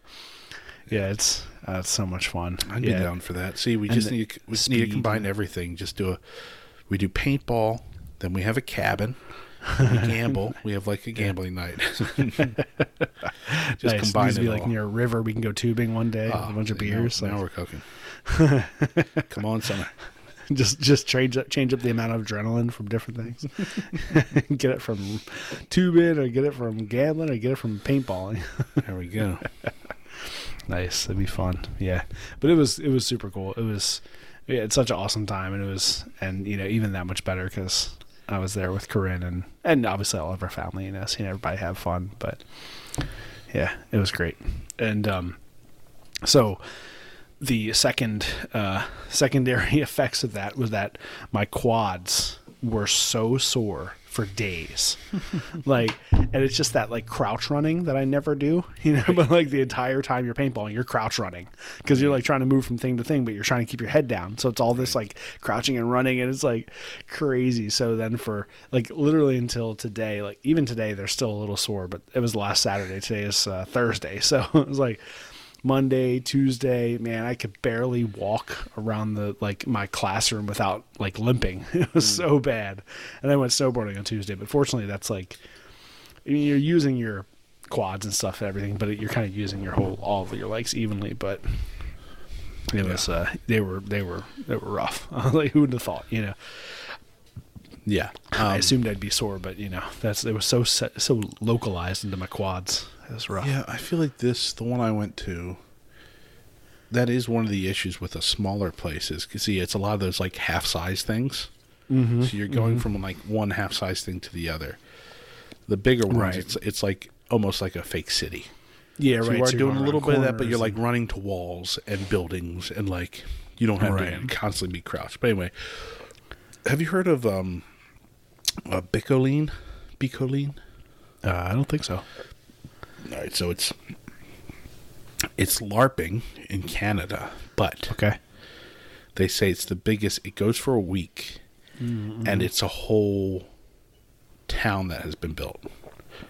yeah, it's uh, it's so much fun. I'd yeah. be down for that. See, we And just need to, we just need to combine everything. Just do a, we do paintball, then we have a cabin. We (laughs) gamble. We have like a gambling night. (laughs) (laughs) just Nice. combine it be like all. near a river. We can go tubing one day. with a ah, bunch of Now- beers. Now, we're cooking. Come on, summer. just just change up change up the amount of adrenaline from different things. get it from tubing, or get it from gambling, or get it from paintballing. There we go. nice, that'd be fun. Yeah, but it was it was super cool. It was yeah, it's such an awesome time, and it was and you know even that much better because I was there with Corinne and and obviously all of our family and us. Know, everybody have fun, but yeah, it was great. And um, so the second uh, secondary (laughs) effects of that was that my quads were so sore for days. (laughs) Like and it's just that like crouch running that i never do (laughs) you know but like the entire time you're paintballing you're crouch running. Because you're like trying to move from thing to thing but you're trying to keep your head down. So it's all this like crouching and running and it's like crazy. So then for like literally until today like even today they're still a little sore but it was last saturday. Today is uh, thursday. (laughs) So it was like Monday, Tuesday, man, I could barely walk around the like my classroom without like limping. (laughs) It was so bad. And I went snowboarding on Tuesday, but fortunately that's like I mean you're using your quads and stuff and everything, but you're kind of using your whole all of your legs evenly, but it was uh they were they were they were rough. (laughs) like who would have thought, you know. Yeah. I Um, assumed I'd be sore, but you know, that's it was so so localized into my quads. It was rough. Yeah, I feel like this, the one I went to, that is one of the issues with the smaller places. 'Cause see, it's a lot of those like half size things. Mm-hmm, so you're going from like one half size thing to the other. The bigger ones, Right. it's it's like almost like a fake city. Yeah, So right. you are so doing a little bit of that, but you're like running to walls and buildings, and like you don't have Right. to constantly be crouched. But anyway, have you heard of um, uh, Bicolline? Bicolline? uh, I don't think so. All right, so it's it's LARPing in Canada, but Okay. they say it's the biggest. It goes for a week, Mm-hmm. and it's a whole town that has been built,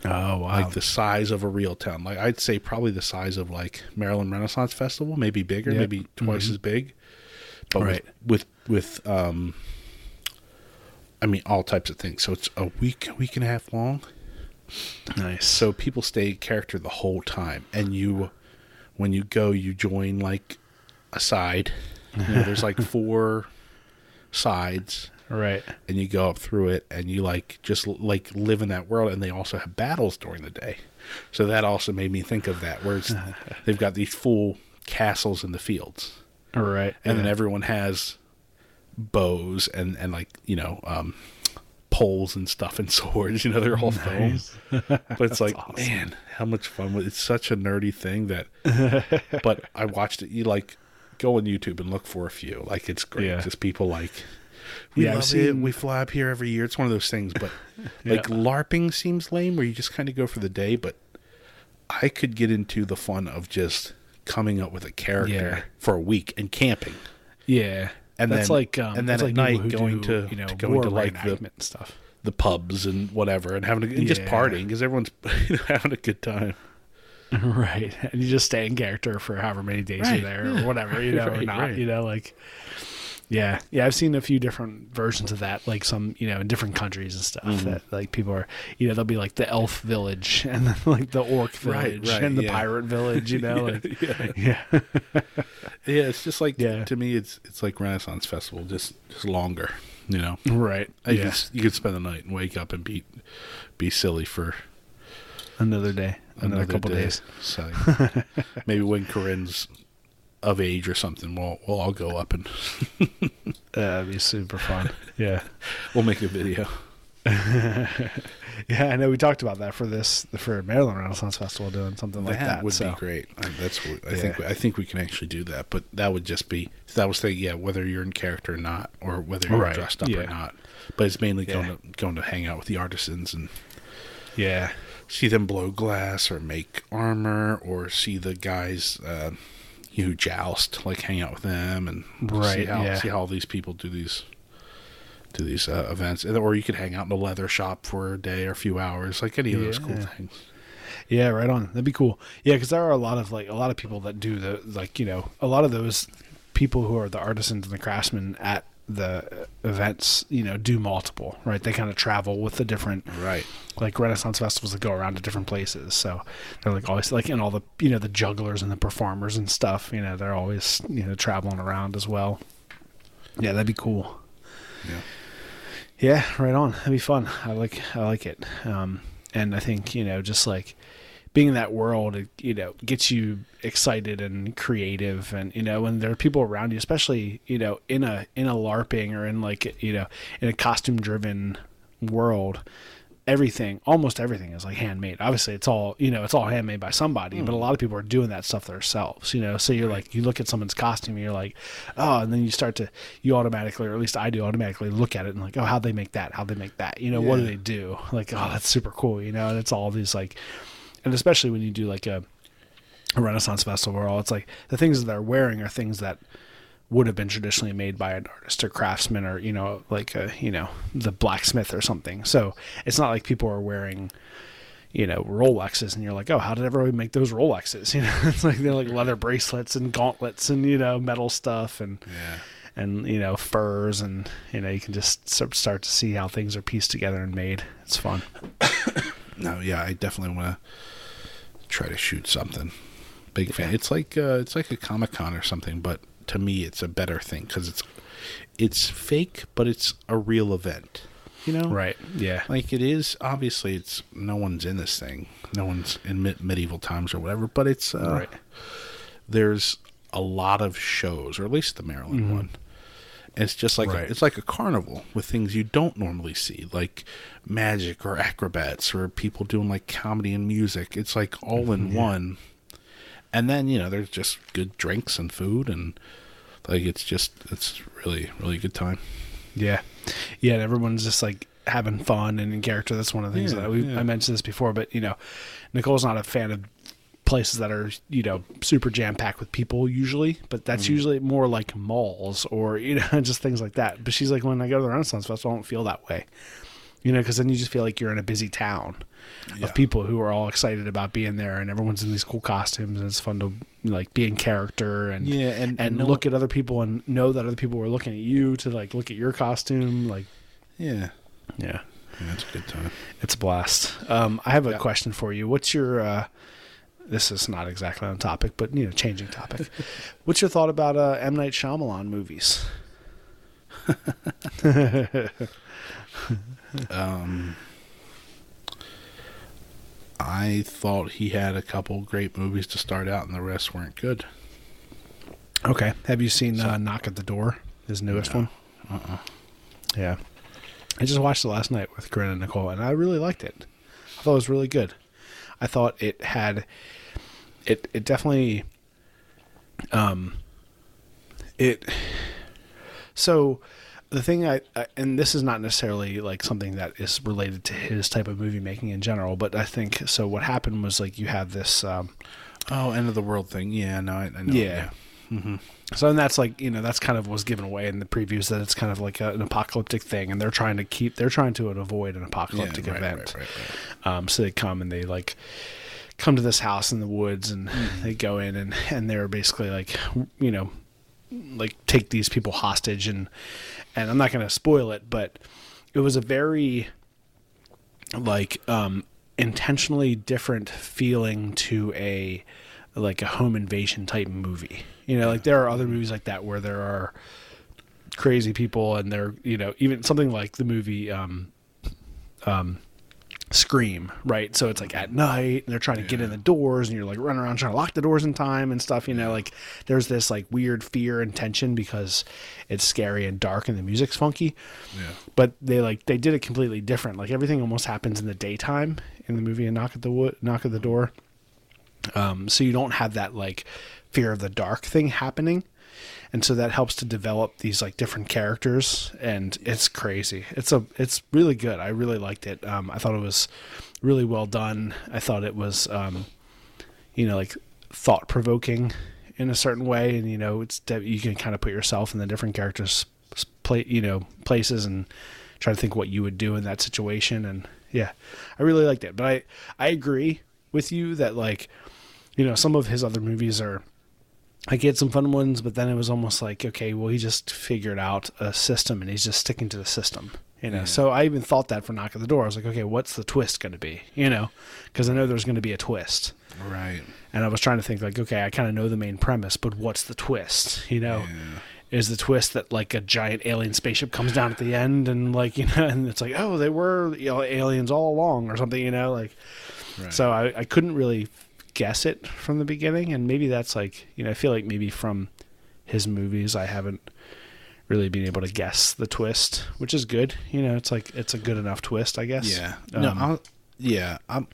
Oh wow. like the size of a real town. Like I'd say, probably the size of like Maryland Renaissance Festival, maybe bigger, Yep. maybe twice as big. But Mm-hmm. Right. with, with with um, I mean all types of things. So it's a week, week and a half long. Nice. So people stay character the whole time, and you, when you go, you join like a side. You know, there's like (laughs) four sides, right. and you go up through it, and you like just like live in that world. And they also have battles during the day, so that also made me think of that, where it's, (laughs) they've got these full castles in the fields, right? and then everyone has bows and and like you know um poles and stuff and (laughs) swords you know they're all foam (laughs) but it's like man how much fun it's such a nerdy thing that (laughs) but i watched it you like go on youtube and look for a few like it's great Yeah. just people like we Yeah, love it we fly up here every year it's one of those things but like Yeah. larping seems lame where you just kind of go for the day but i could get into the fun of just coming up with a character Yeah. for a week and camping yeah. And that's then- like um, and then at like night going do, to- you know going to like, the- and stuff. the pubs and whatever, and having a, and just partying because everyone's (laughs) having a good time. (laughs) right, and you just stay in character for however many days Right, you're there or whatever, you (laughs) know, or not, right. you know, like. Yeah, yeah, I've seen a few different versions of that, like some, you know, in different countries and stuff. Mm-hmm. That like people are, you know, they'll be like the elf village (laughs) and then like the orc village right, and the yeah. pirate village, you (laughs) know, like yeah. (laughs) yeah, Yeah, it's just like Yeah. to me, it's it's like Renaissance Festival, just just longer. You know, right, you, yeah, could, you could spend the night and wake up and be be silly for another day, another, couple day. days. So maybe when Corinne's of age or something, we'll we'll all go up and (laughs) that'd be super fun. (laughs) Yeah. we'll make a video. (laughs) Yeah, I know we talked about that for this for Maryland Renaissance Festival doing something like that. would so. be great. I, that's what, I Yeah. think. I think we can actually do that. But that would just be that was thinking, yeah, whether you're in character or not, or whether you're Right, dressed up yeah. or not. But it's mainly going Yeah. to going to hang out with the artisans and Yeah. see them blow glass or make armor or see the guys uh, who joust, like hang out with them and see how yeah. see how all these people do these do these uh, events. And- Or you could hang out in a leather shop for a day or a few hours, like any of those cool things. Yeah, right on. That'd be cool. Yeah, because there are a lot of like a lot of people that do the like you know a lot of those people who are the artisans and the craftsmen at the events you know do multiple right they kind of travel with the different Right. like renaissance festivals that go around to different places so they're like always like and all the you know the jugglers and the performers and stuff you know they're always you know traveling around as well yeah that'd be cool Yeah. yeah, right on. That'd be fun. I like I like it. Um, and I think you know, just like being in that world, it, you know, gets you excited and creative, and you know, when there are people around you, especially you know, in a in a LARPing or in like you know, in a costume driven world. Everything, almost everything, is like handmade. Obviously, it's all you know. It's all handmade by somebody, but a hmm. lot of people are doing that stuff themselves. You know, so you're like, you look at someone's costume, and you're like, oh, and then you start to, you automatically, or at least I do, automatically look at it and like, oh, how'd they make that? How'd they make that? You know, what do they do? Like, oh, that's super cool. You know, and it's all these like, and especially when you do like a, a Renaissance festival, where all it's like the things that they're wearing are things that would have been traditionally made by an artist or craftsman or you know like a you know the blacksmith or something. So it's not like people are wearing you know rolexes and you're like oh how did everybody make those rolexes? (laughs) You know it's like they're like leather bracelets and gauntlets and you know metal stuff and Yeah. and you know furs and you know you can just start to see how things are pieced together and made. It's fun (coughs) No, yeah, I definitely want to try to shoot something. Big fan. It's like uh, it's like a Comic Con or something, but to me, it's a better thing because it's it's fake, but it's a real event. You know, right yeah Like it is. Obviously, it's no one's in this thing. No one's in medieval times or whatever. But it's uh, Right. There's a lot of shows, or at least the Maryland one. It's just like Mm-hmm. Right. a, it's like a carnival with things you don't normally see, like magic or acrobats or people doing like comedy and music. It's like all in one. And then you know there's just good drinks and food and like it's just it's really really good time. Yeah, yeah, and everyone's just like having fun and in character. That's one of the things Yeah, that we yeah. I mentioned this before, but you know, Nicole's not a fan of places that are you know super jam packed with people usually, but that's Mm. usually more like malls or (laughs) you know just things like that. But she's like, when I go to the Renaissance Festival, I don't feel that way. You know, because then you just feel like you're in a busy town Yeah. of people who are all excited about being there, and everyone's in these cool costumes, and it's fun to like be in character and Yeah, and- and and look at other people and know that other people were looking at you to like look at your costume, like Yeah, yeah, yeah it's a good time. it's a blast. Um, I have a Yeah. question for you. What's your uh, this is not exactly on topic, but you know, changing topic. (laughs) What's your thought about uh, M Night Shyamalan movies? (laughs) Um, I thought he had a couple great movies to start out, and the rest weren't good. Okay, have you seen uh, Knock at the Door? His newest one. Uh-uh. Yeah, I just watched it last night with Corinne and Nicole, and I really liked it. I thought it was really good. I thought it had it. It definitely. Um. It. So, the thing I, I and this is not necessarily like something that is related to his type of movie making in general, but I think so. What happened was like you have this. Um, Oh, end of the world thing. Yeah, no, I, I know. yeah. Mm-hmm. So and that's like you know that's kind of was given away in the previews that it's kind of like a, an apocalyptic thing, and they're trying to keep they're trying to avoid an apocalyptic Yeah, right, event. right, right. Um, so they come and they like come to this house in the woods, and Mm-hmm. they go in and and they're basically like you know like take these people hostage and and I'm not going to spoil it, but it was a very like um intentionally different feeling to a like a home invasion type movie. You know, like there are other movies like that where there are crazy people and they're, you know, even something like the movie um um Scream, right? So it's like at night and they're trying to get in the doors and you're like running around trying to lock the doors in time and stuff, you know, like there's this like weird fear and tension because it's scary and dark and the music's funky. Yeah. But they like they did it completely different. Like everything almost happens in the daytime in the movie and knock at the wood knock at the door. Um, so you don't have that like fear of the dark thing happening. And so that helps to develop these like different characters and it's crazy. It's a it's really good. I really liked it. Um, i thought it was really well done. I thought it was um, you know like thought provoking in a certain way. And you know it's you can kind of put yourself in the different characters play you know places and try to think what you would do in that situation. And yeah i really liked it. But i i agree with you that like you know some of his other movies are I get some fun ones, but then it was almost like, okay, well, he just figured out a system and he's just sticking to the system, you know. So I even thought that for Knock at the Door. I was like, okay, what's the twist going to be, you know? Because I know there's going to be a twist, Right. and I was trying to think like, okay, I kind of know the main premise, but what's the twist, you know? Is the twist that like a giant alien spaceship comes down at the end and like (laughs) you know, and it's like, oh, they were you know, aliens all along or something, you know, like. So I, I couldn't really guess it from the beginning, and maybe that's like you know I feel like maybe from his movies I haven't really been able to guess the twist, which is good. You know, it's like it's a good enough twist, I guess. Yeah. no. Um, I'll, yeah. I'm.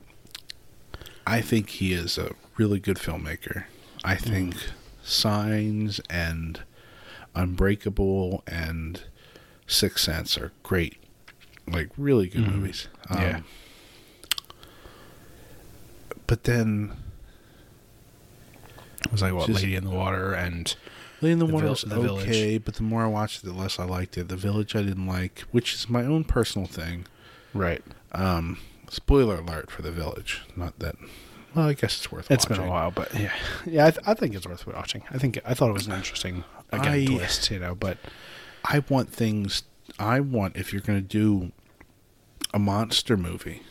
I think he is a really good filmmaker. I Mm. think Signs and Unbreakable and Sixth Sense are great, like really good movies. Um. Yeah. But then it was like what Just- Lady in the Water and Lady in the, The Water was The Village. okay, but the more I watched it, the less I liked it. The Village I didn't like, which is my own personal thing. right. Um, spoiler alert for The Village. Not that. Well, I guess it's worth. It's watching. been a while, but yeah, (laughs) yeah, I, th- I think it's worth watching. I think I thought it was an interesting again I- twist, you know, but I want things. I want if you're going to do a monster movie,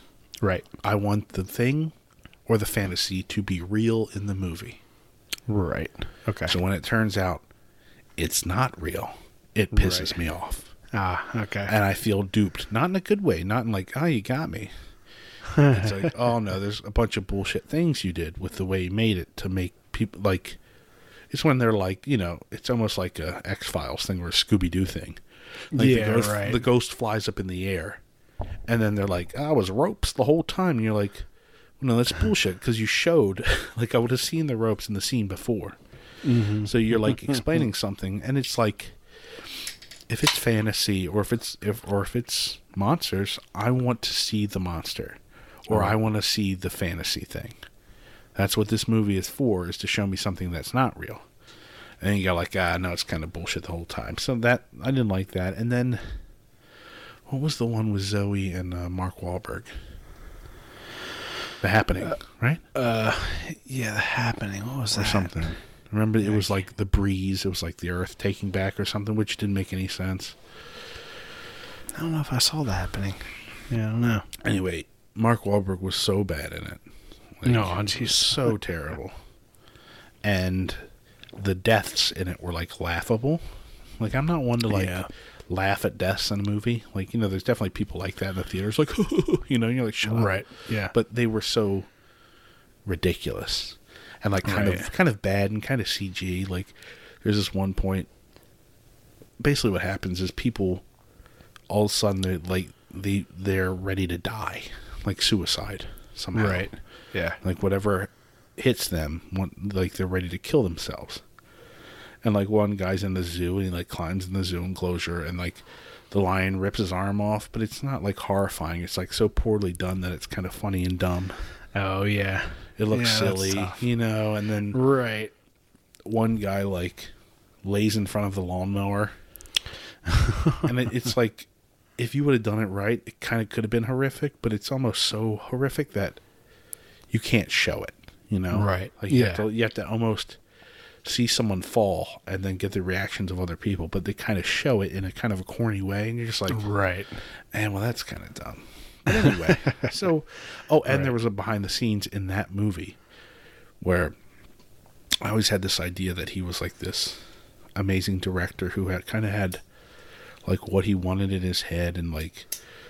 right, I want the thing or the fantasy to be real in the movie. Right, okay, So when it turns out it's not real, it pisses Right. me off. ah, okay, and I feel duped. Not in a good way. Not in like, oh, you got me. it's like, (laughs) oh no, there's a bunch of bullshit things you did with the way you made it to make people like. It's when they're like, you know, it's almost like a X Files thing or a Scooby Doo thing. Like Yeah, the ghost, right. The ghost flies up in the air, and then they're like, "I was ropes the whole time." And you're like, "No, that's bullshit." Because you showed, (laughs) like, I would have seen the ropes in the scene before. Mm-hmm. So you're like (laughs) explaining something, and it's like, if it's fantasy or if it's if or if it's monsters, I want to see the monster, or I want to see the fantasy thing. That's what this movie is for: is to show me something that's not real. And you go like, ah, no, it's kind of bullshit the whole time. So that I didn't like that. And then, what was the one with Zooey and uh, Mark Wahlberg? The Happening, right? Uh, yeah, the happening. What was or that? something. Remember, it was like the breeze. It was like the earth taking back or something, which didn't make any sense. I don't know if I saw that happening. Yeah, I don't know. Anyway, Mark Wahlberg was so bad in it. Like, No, he's he's- (laughs) so terrible. And the deaths in it were like laughable. Like I'm not one to like Yeah. Laugh at deaths in a movie. Like you know, there's definitely people like that in the theaters. Like (laughs) you know, you're like shut up. Right, yeah. But they were so ridiculous and like kind Right. of kind of bad and kind of CG. Like there's this one point. Basically, what happens is people all of a sudden they're like they they're ready to die, like suicide somehow. Right. Yeah. Like whatever hits them, like they're ready to kill themselves. And like one guy's in the zoo and he like climbs in the zoo enclosure and like the lion rips his arm off, but it's not like horrifying. It's like so poorly done that it's kind of funny and dumb. Oh yeah. It looks Yeah, silly, you know, and then Right. one guy like lays in front of the lawnmower, and it, it's (laughs) like if you would have done it right, it kind of could have been horrific, but it's almost so horrific that you can't show it. You know, Right. Like you, Yeah. have to, you have to almost see someone fall and then get the reactions of other people, but they kind of show it in a kind of a corny way, and you're just like, Right. and well, that's kind of dumb. But anyway, (laughs) so oh, and there was a behind the scenes in that movie where I always had this idea that he was like this amazing director who had kind of had like what he wanted in his head and like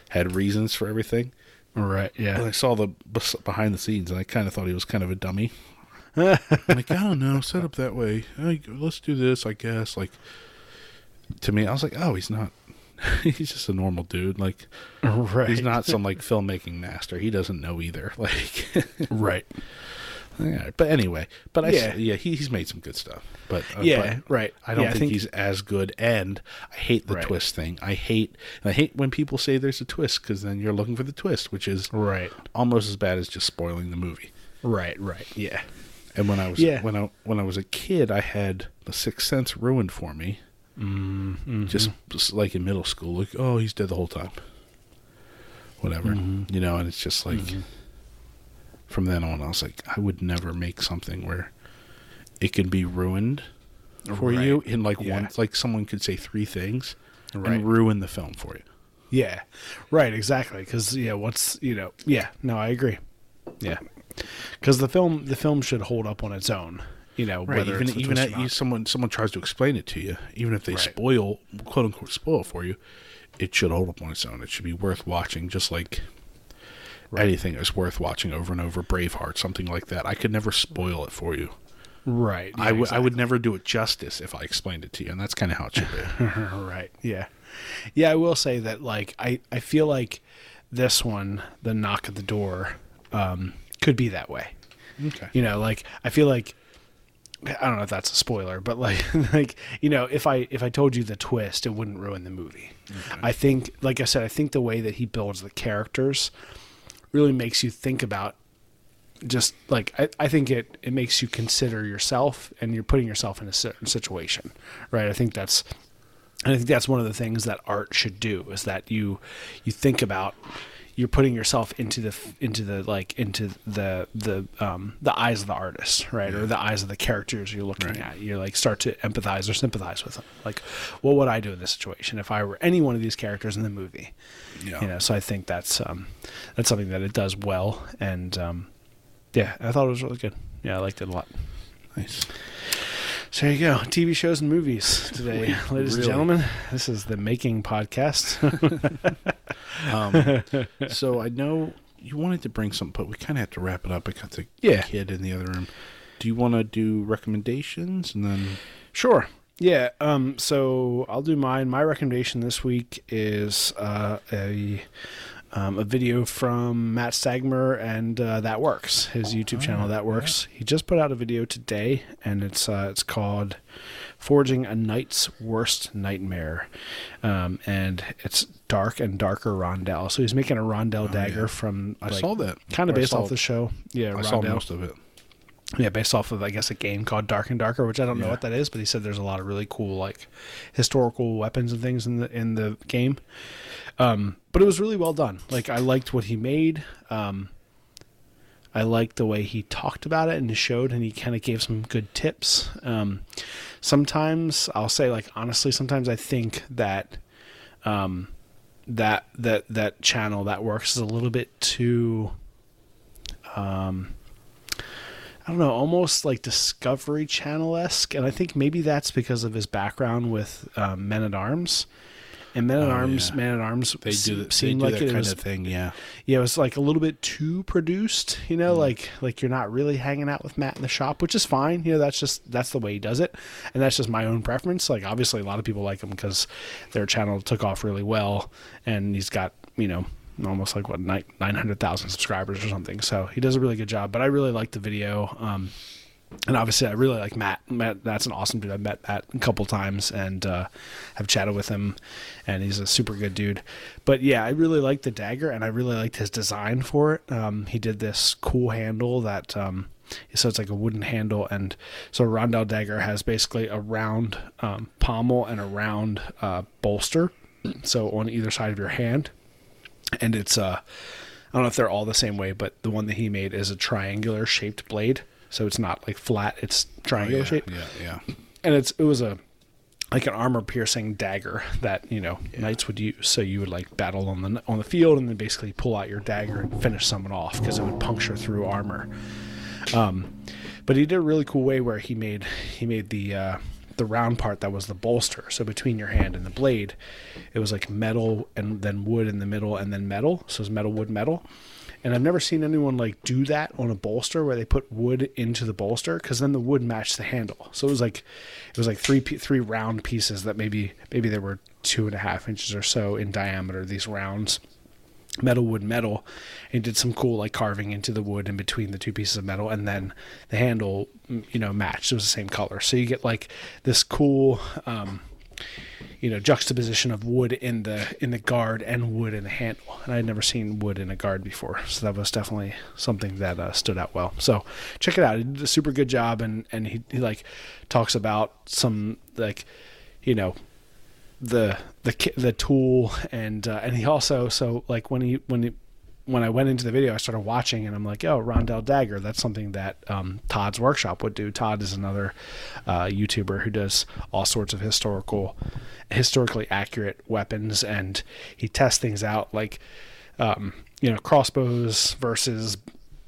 had reasons for everything. Right. And Yeah. I saw the behind the scenes, and I kind of thought he was kind of a dummy. Like, I don't know, set up that way. Like, let's do this, I guess. Like, to me, I was like, oh, he's not. (laughs) he's just a normal dude. Like, Right. he's not some like filmmaking master. He doesn't know either. (laughs) Like, Right. yeah, but anyway, but I, Yeah. yeah, he, he's made some good stuff. But uh, Yeah, but right. I don't Yeah, I think, think- he's as good. And I hate the Right. twist thing. I hate I hate when people say there's a twist because then you're looking for the twist, which is Right. almost as bad as just spoiling the movie. Right. Right. Yeah. And when I was Yeah. when I when I was a kid, I had The Sixth Sense ruined for me. Mm-hmm. Just, just like in middle school, like oh he's dead the whole time. Whatever, Mm-hmm. you know, and it's just like from then on, I was like, I would never make something where it can be ruined for Right. you in like Yeah. one, like someone could say three things Right. and ruin the film for you. Yeah. Right. Exactly. Because yeah, what's you know? Yeah. No, I agree. Yeah. Because the film, the film should hold up on its own. You know, Right. whether Even even at or you, not. someone someone tries to explain it to you, even if they Right. spoil quote unquote spoil for you, it should hold up on its own. It should be worth watching, just like anything is worth watching over and over. Braveheart, something like that. I could never spoil it for you. Right. I would I would never do it justice if I explained it to you, and that's kind of how it should be. (laughs) right. Yeah. Yeah, I will say that like I I feel like this one, the knock at the door, um, could be that way. okay. You know, like I feel like I don't know if that's a spoiler, but like (laughs) like you know, if I if I told you the twist, it wouldn't ruin the movie. I think like I said, I think the way that he builds the characters really makes you think about just like I, I think it it makes you consider yourself and you're putting yourself in a certain situation. Right? I think that's and I think that's one of the things that art should do is that you you think about you're putting yourself into the into the like into the the um the eyes of the artist right? Or the eyes of the characters you're looking at. You like start to empathize or sympathize with them. Like what would i do in this situation if i were any one of these characters in the movie? Yeah. you know so i think that's um that's something that it does well and um yeah i thought it was really good. Yeah i liked it a lot. Nice. So there you go tv shows and movies today (laughs) ladies and gentlemen this is the making podcast (laughs) Um, so I know you wanted to bring something, but we kind of have to wrap it up. I got the Yeah. kid in the other room. Do you want to do recommendations and then? Sure. Yeah. Um. So I'll do mine. My recommendation this week is uh, a um, a video from Matt Stagmer and uh, That Works, his YouTube channel. That Works. He just put out a video today, and it's uh, it's called "Forging a Knight's Worst Nightmare," um, and it's dark and darker rondel. So he's making a rondel dagger from. I saw that. Kind of based saw- off the show. Yeah, I saw most of it. Yeah, based off of I guess a game called Dark and Darker, which I don't know Yeah. what that is, but he said there's a lot of really cool like historical weapons and things in the in the game. Um, but it was really well done. Like I liked what he made. Um, I liked the way he talked about it and showed, and he kind of gave some good tips. Um, sometimes I'll say, like honestly, sometimes I think that um, that that that channel that works is a little bit too. Um, I don't know, almost like Discovery Channel esque, and I think maybe that's because of his background with um, Men at Arms. And Men at Oh, Arms, yeah. Man at Arms, They se- do, the, they do like that it kind was of thing. Yeah. yeah, it was like a little bit too produced, you Mm. know, like like you're not really hanging out with Matt in the shop, which is fine. You know, that's just that's the way he does it, and that's just my own preference. Like obviously, a lot of people like him because their channel took off really well, and he's got you know almost like what nine hundred thousand subscribers or something. So he does a really good job. But I really like the video. Um, and obviously, I really like Matt. Matt, that's an awesome dude. I've met Matt a couple times and uh, have chatted with him, and he's a super good dude. But yeah, I really liked the dagger, and I really liked his design for it. Um, he did this cool handle that um, so it's like a wooden handle, and so a Rondel dagger has basically a round um, pommel and a round uh, bolster, so on either side of your hand, and it's uh, I don't know if they're all the same way, but the one that he made is a triangular shaped blade, so it's not like flat; it's triangular yeah, shaped yeah, yeah. and it's it was a like an armor piercing dagger that you know knights would use. So you would like battle on the on the field and then basically pull out your dagger and finish someone off because it would puncture through armor. Um, but he did a really cool way where he made he made the uh, the round part that was the bolster. So between your hand and the blade, it was like metal and then wood in the middle and then metal. So it's metal, wood, metal. And I've never seen anyone like do that on a bolster where they put wood into the bolster because then the wood matched the handle. So it was like it was like three three round pieces that maybe maybe they were two and a half inches or so in diameter. These rounds, metal, wood, metal, and did some cool like carving into the wood in between the two pieces of metal, and then the handle, mm, you know, matched. It was the same color, so you get like this cool. Um, you know juxtaposition of wood in the in the guard and wood in the handle and i'd never seen wood in a guard before so that was definitely something that uh, stood out well so check it out he did a super good job and and he, he like talks about some like you know the the the tool and uh, and he also so like when he when he when I went into the video, I started watching and I'm like, oh, Rondel Dagger. That's something that um, Todd's workshop would do. Todd is another uh, YouTuber who does all sorts of historical, historically accurate weapons, and he tests things out like, um, you know, crossbows versus,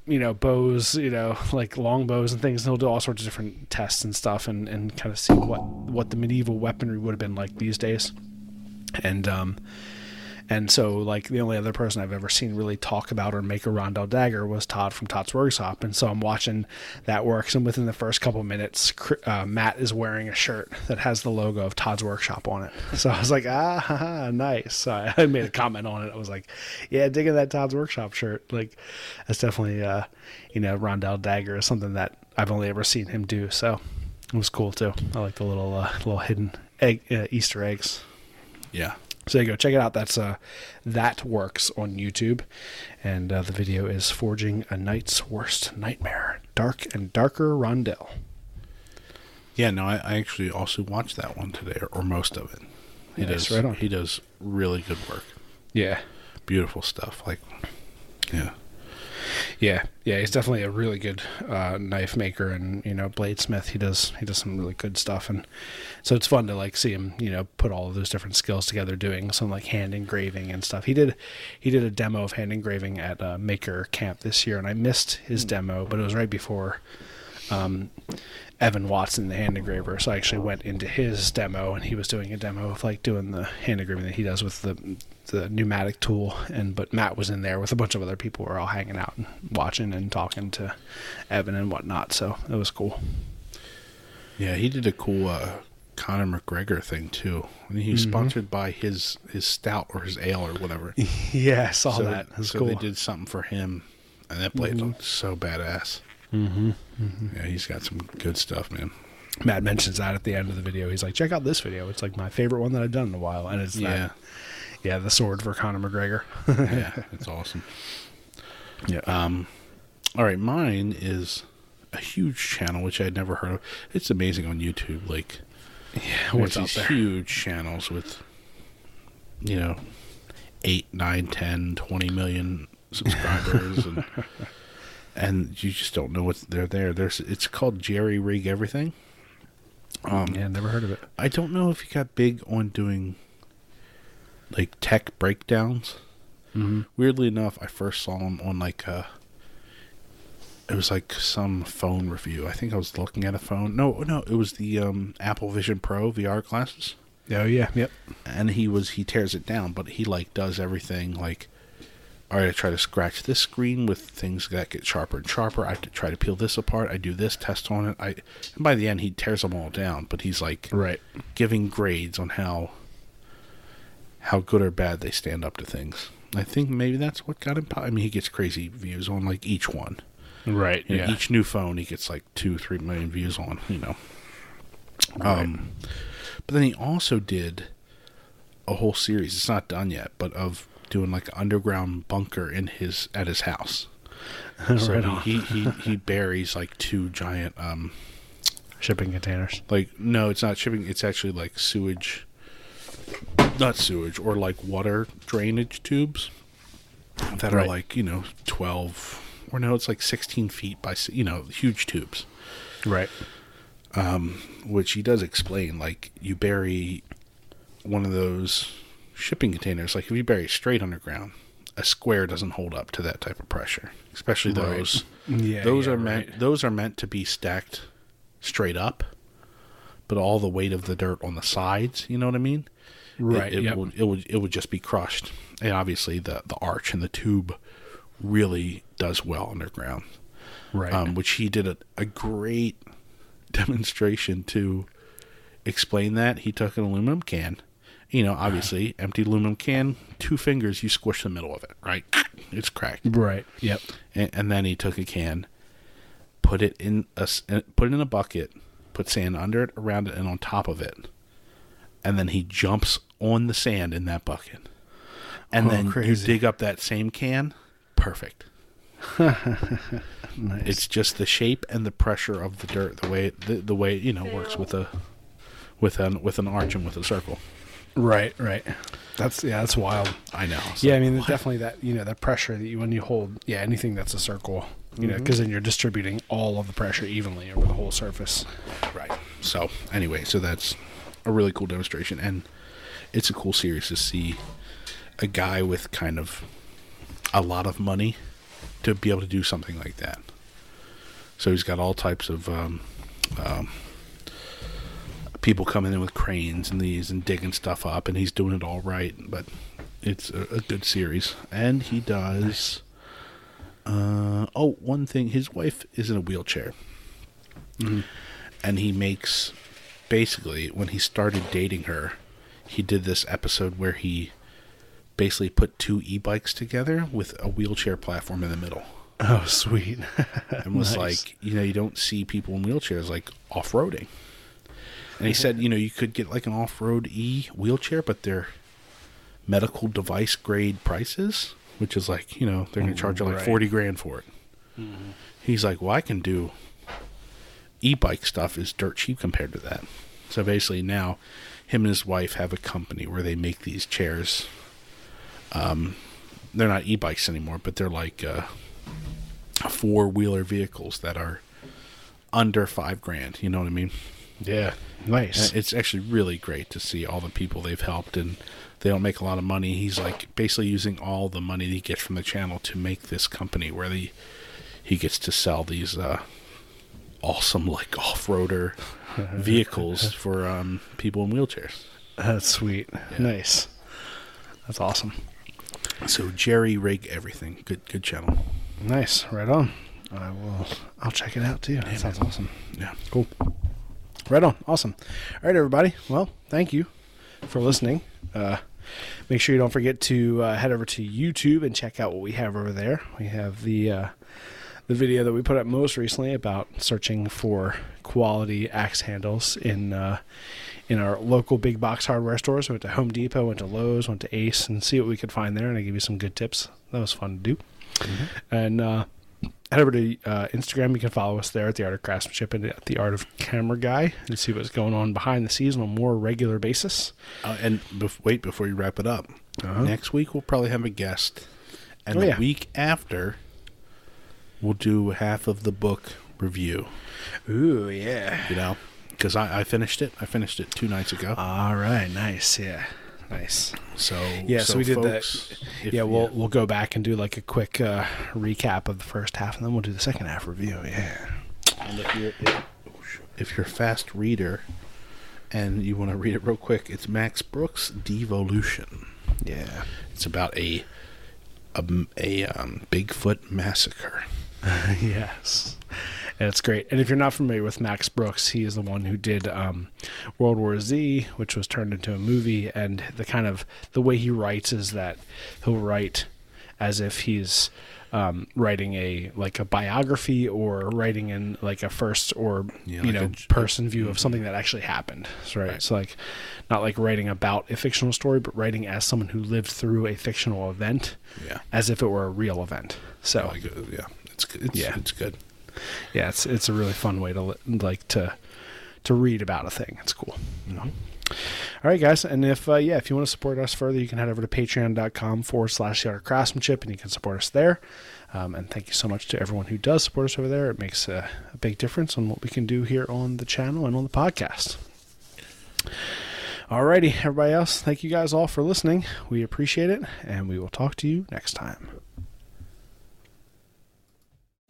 you know, bows, you know, (laughs) like longbows and things. And he'll do all sorts of different tests and stuff, and and kind of see what what the medieval weaponry would have been like these days, and um and so, like, the only other person I've ever seen really talk about or make a Rondel dagger was Todd from Todd's Workshop. And so I'm watching that works. And within the first couple minutes, uh, Matt is wearing a shirt that has the logo of Todd's Workshop on it. (laughs) So I was like, ah, nice. So (laughs) I made a comment on it. I was like, yeah, digging that Todd's Workshop shirt. Like, that's definitely, uh, you know, Rondel dagger is something that I've only ever seen him do. So it was cool too. I like the little, uh, little hidden egg, uh, Easter eggs. Yeah. So you go check it out. That's uh, that works on YouTube, and uh, the video is "Forging a Knight's Worst Nightmare: Dark and Darker Rondel." Yeah, no, I, I actually also watched that one today, or, or most of it. He Nice, does right on. he does really good work. Yeah, Beautiful stuff. Like yeah. Yeah, yeah. He's definitely a really good uh, knife maker, and you know, bladesmith. He does he does some really good stuff, and so it's fun to like see him, you know, put all of those different skills together, doing some like hand engraving and stuff. He did he did a demo of hand engraving at uh, Maker Camp this year, and I missed his demo, but it was right before um, Evan Watson, the hand engraver. So I actually went into his demo, and he was doing a demo of like doing the hand engraving that he does with the the pneumatic tool. And but Matt was in there with a bunch of other people. who were all hanging out and watching and talking to Evan and whatnot. So it was cool. Yeah, he did a cool uh, Conor McGregor thing too. I mean, he was sponsored by his his stout or his ale or whatever. (laughs) Yeah, I saw so that. Was so cool. they did something for him, and that blade looked so badass. Mm-hmm. Yeah, he's got some good stuff, man. Matt mentions that at the end of the video. He's like, "Check out this video. It's like my favorite one that I've done in a while." And it's Yeah, that, yeah, the sword for Conor McGregor. yeah, (laughs) it's awesome. yeah, Um, all right, mine is a huge channel which I'd never heard of. It's amazing on YouTube. Like, yeah. What's out there? huge channels with, you know, eight, nine, ten, twenty million subscribers, and (laughs) and you just don't know what they're there. There's it's called Jerry Rig Everything. Um, yeah, never heard of it. I don't know if he got big on doing like tech breakdowns. Mm-hmm. Weirdly enough, I first saw him on like uh it was like some phone review. I think I was looking at a phone. No, no, it was the um, Apple Vision Pro VR glasses. Oh yeah, yep. And he was he tears it down, but he like does everything like all right, I try to scratch this screen with things that get sharper and sharper. I have to try to peel this apart. I do this test on it. I and by the end he tears them all down, but he's like Right. giving grades on how how good or bad they stand up to things. I think maybe that's what got him. I mean, he gets crazy views on like each one. Right. You know, yeah. Each new phone, he gets like two, three million views on. You know. Um, but then he also did a whole series. It's not done yet, but of doing like an underground bunker in his at his house. (laughs) So Right on. he, he, he (laughs) he buries like two giant um Shipping containers. like no, it's not shipping. It's actually like sewage, not sewage or like water drainage tubes that are like you know twelve or no, it's like sixteen feet by you know huge tubes. Right. um, which he does explain like you bury one of those shipping containers like if you bury straight underground a square doesn't hold up to that type of pressure especially Right. those (laughs) Yeah, those yeah, are meant right. those are meant to be stacked straight up but all the weight of the dirt on the sides you know what i mean Right, it, yep. would it would it would just be crushed and obviously the the arch and the tube really does well underground Right. um, which he did a, a great (laughs) demonstration to explain that. He took an aluminum can, you know, obviously (sighs) empty aluminum can, two fingers, you squish the middle of it, right? (clears throat) It's cracked, right. Yep. and, and then he took a can, put it in a uh, put it in a bucket, put sand under it, around it, and on top of it, and then he jumps on the sand in that bucket, and Oh, then you dig up that same can, perfect. (laughs) Nice. It's just the shape and the pressure of the dirt, the way the, the way you know works with a with an with an arch and with a circle. right. Right. That's yeah. That's wild. I know. It's yeah, I mean, definitely that you know that pressure that you when you hold yeah anything that's a circle, you know, Mm-hmm. because then you're distributing all of the pressure evenly over the whole surface. right. So anyway, so that's a really cool demonstration, and it's a cool series to see a guy with kind of a lot of money to be able to do something like that. So he's got all types of um, um, people coming in with cranes and these and digging stuff up, and he's doing it all right. But it's a, a good series, and he does. Uh, oh, one thing: his wife is in a wheelchair, and he makes basically when he started dating her, he did this episode where he basically put two e-bikes together with a wheelchair platform in the middle Oh, sweet. (laughs) and was Nice. like, you know, you don't see people in wheelchairs like off-roading. And he said, you know, you could get like an off-road e wheelchair, but they're medical device grade prices, which is like, you know, they're going to charge you like Right. 40 grand for it. Mm-hmm. He's like, well, I can do e-bike stuff is dirt cheap compared to that. So basically now him and his wife have a company where they make these chairs. Um, they're not e-bikes anymore, but they're like uh, four wheeler vehicles that are under five grand. You know what I mean? yeah, nice. And It's actually really great to see all the people they've helped, and they don't make a lot of money. He's like basically using all the money he gets from the channel to make this company where the he gets to sell these uh, awesome like off-roader (laughs) vehicles for um, people in wheelchairs. That's sweet. Nice. That's awesome. So Jerry Rig Everything, good good channel. Nice. Right on. I will. I'll check it out too. That sounds awesome. Yeah. Cool. Right on. Awesome. All right, everybody. Well, thank you for listening. Uh, make sure you don't forget to uh, head over to YouTube and check out what we have over there. We have the uh, the video that we put up most recently about searching for quality axe handles in uh, in our local big box hardware stores. We went to Home Depot, went to Lowe's, went to Ace, and see what we could find there. And I give you some good tips. That was fun to do. And uh, head over to uh, Instagram. You can follow us there at the Art of Craftsmanship and at the Art of Camera Guy and see what's going on behind the scenes on a more regular basis. Uh, and bef- wait before you wrap it up. Next week we'll probably have a guest, and Uh-huh. Oh, the yeah. week after we'll do half of the book review. Ooh, yeah. You know, because I, I finished it. I finished it two nights ago. All right, nice. Yeah, nice. so Yeah, so, we did folks, that. if- yeah, we'll we'll go back and do like a quick uh, recap of the first half, and then we'll do the second half review. Yeah. And if you're if, if you're a fast reader and you want to read it real quick, it's Max Brooks' Devolution. Yeah. It's about a a, a um, Bigfoot massacre. (laughs) yes. And it's great. And if you're not familiar with Max Brooks, he is the one who did um, World War Z, which was turned into a movie. And the kind of the way he writes is that he'll write as if he's um, writing a like a biography or writing in like a first or Yeah, you like know a person view of something that actually happened. So, right. So like not like writing about a fictional story, but writing as someone who lived through a fictional event, Yeah. as if it were a real event. So uh, yeah, it's good. It's, Yeah. it's good. Yeah, it's it's a really fun way to like to to read about a thing. It's cool. You know. All right, guys, and if uh, yeah, if you want to support us further, you can head over to patreon.com forward slash the art of craftsmanship, and you can support us there. Um, and thank you so much to everyone who does support us over there. It makes a, a big difference on what we can do here on the channel and on the podcast. Alrighty, everybody else, thank you guys all for listening. We appreciate it, and we will talk to you next time.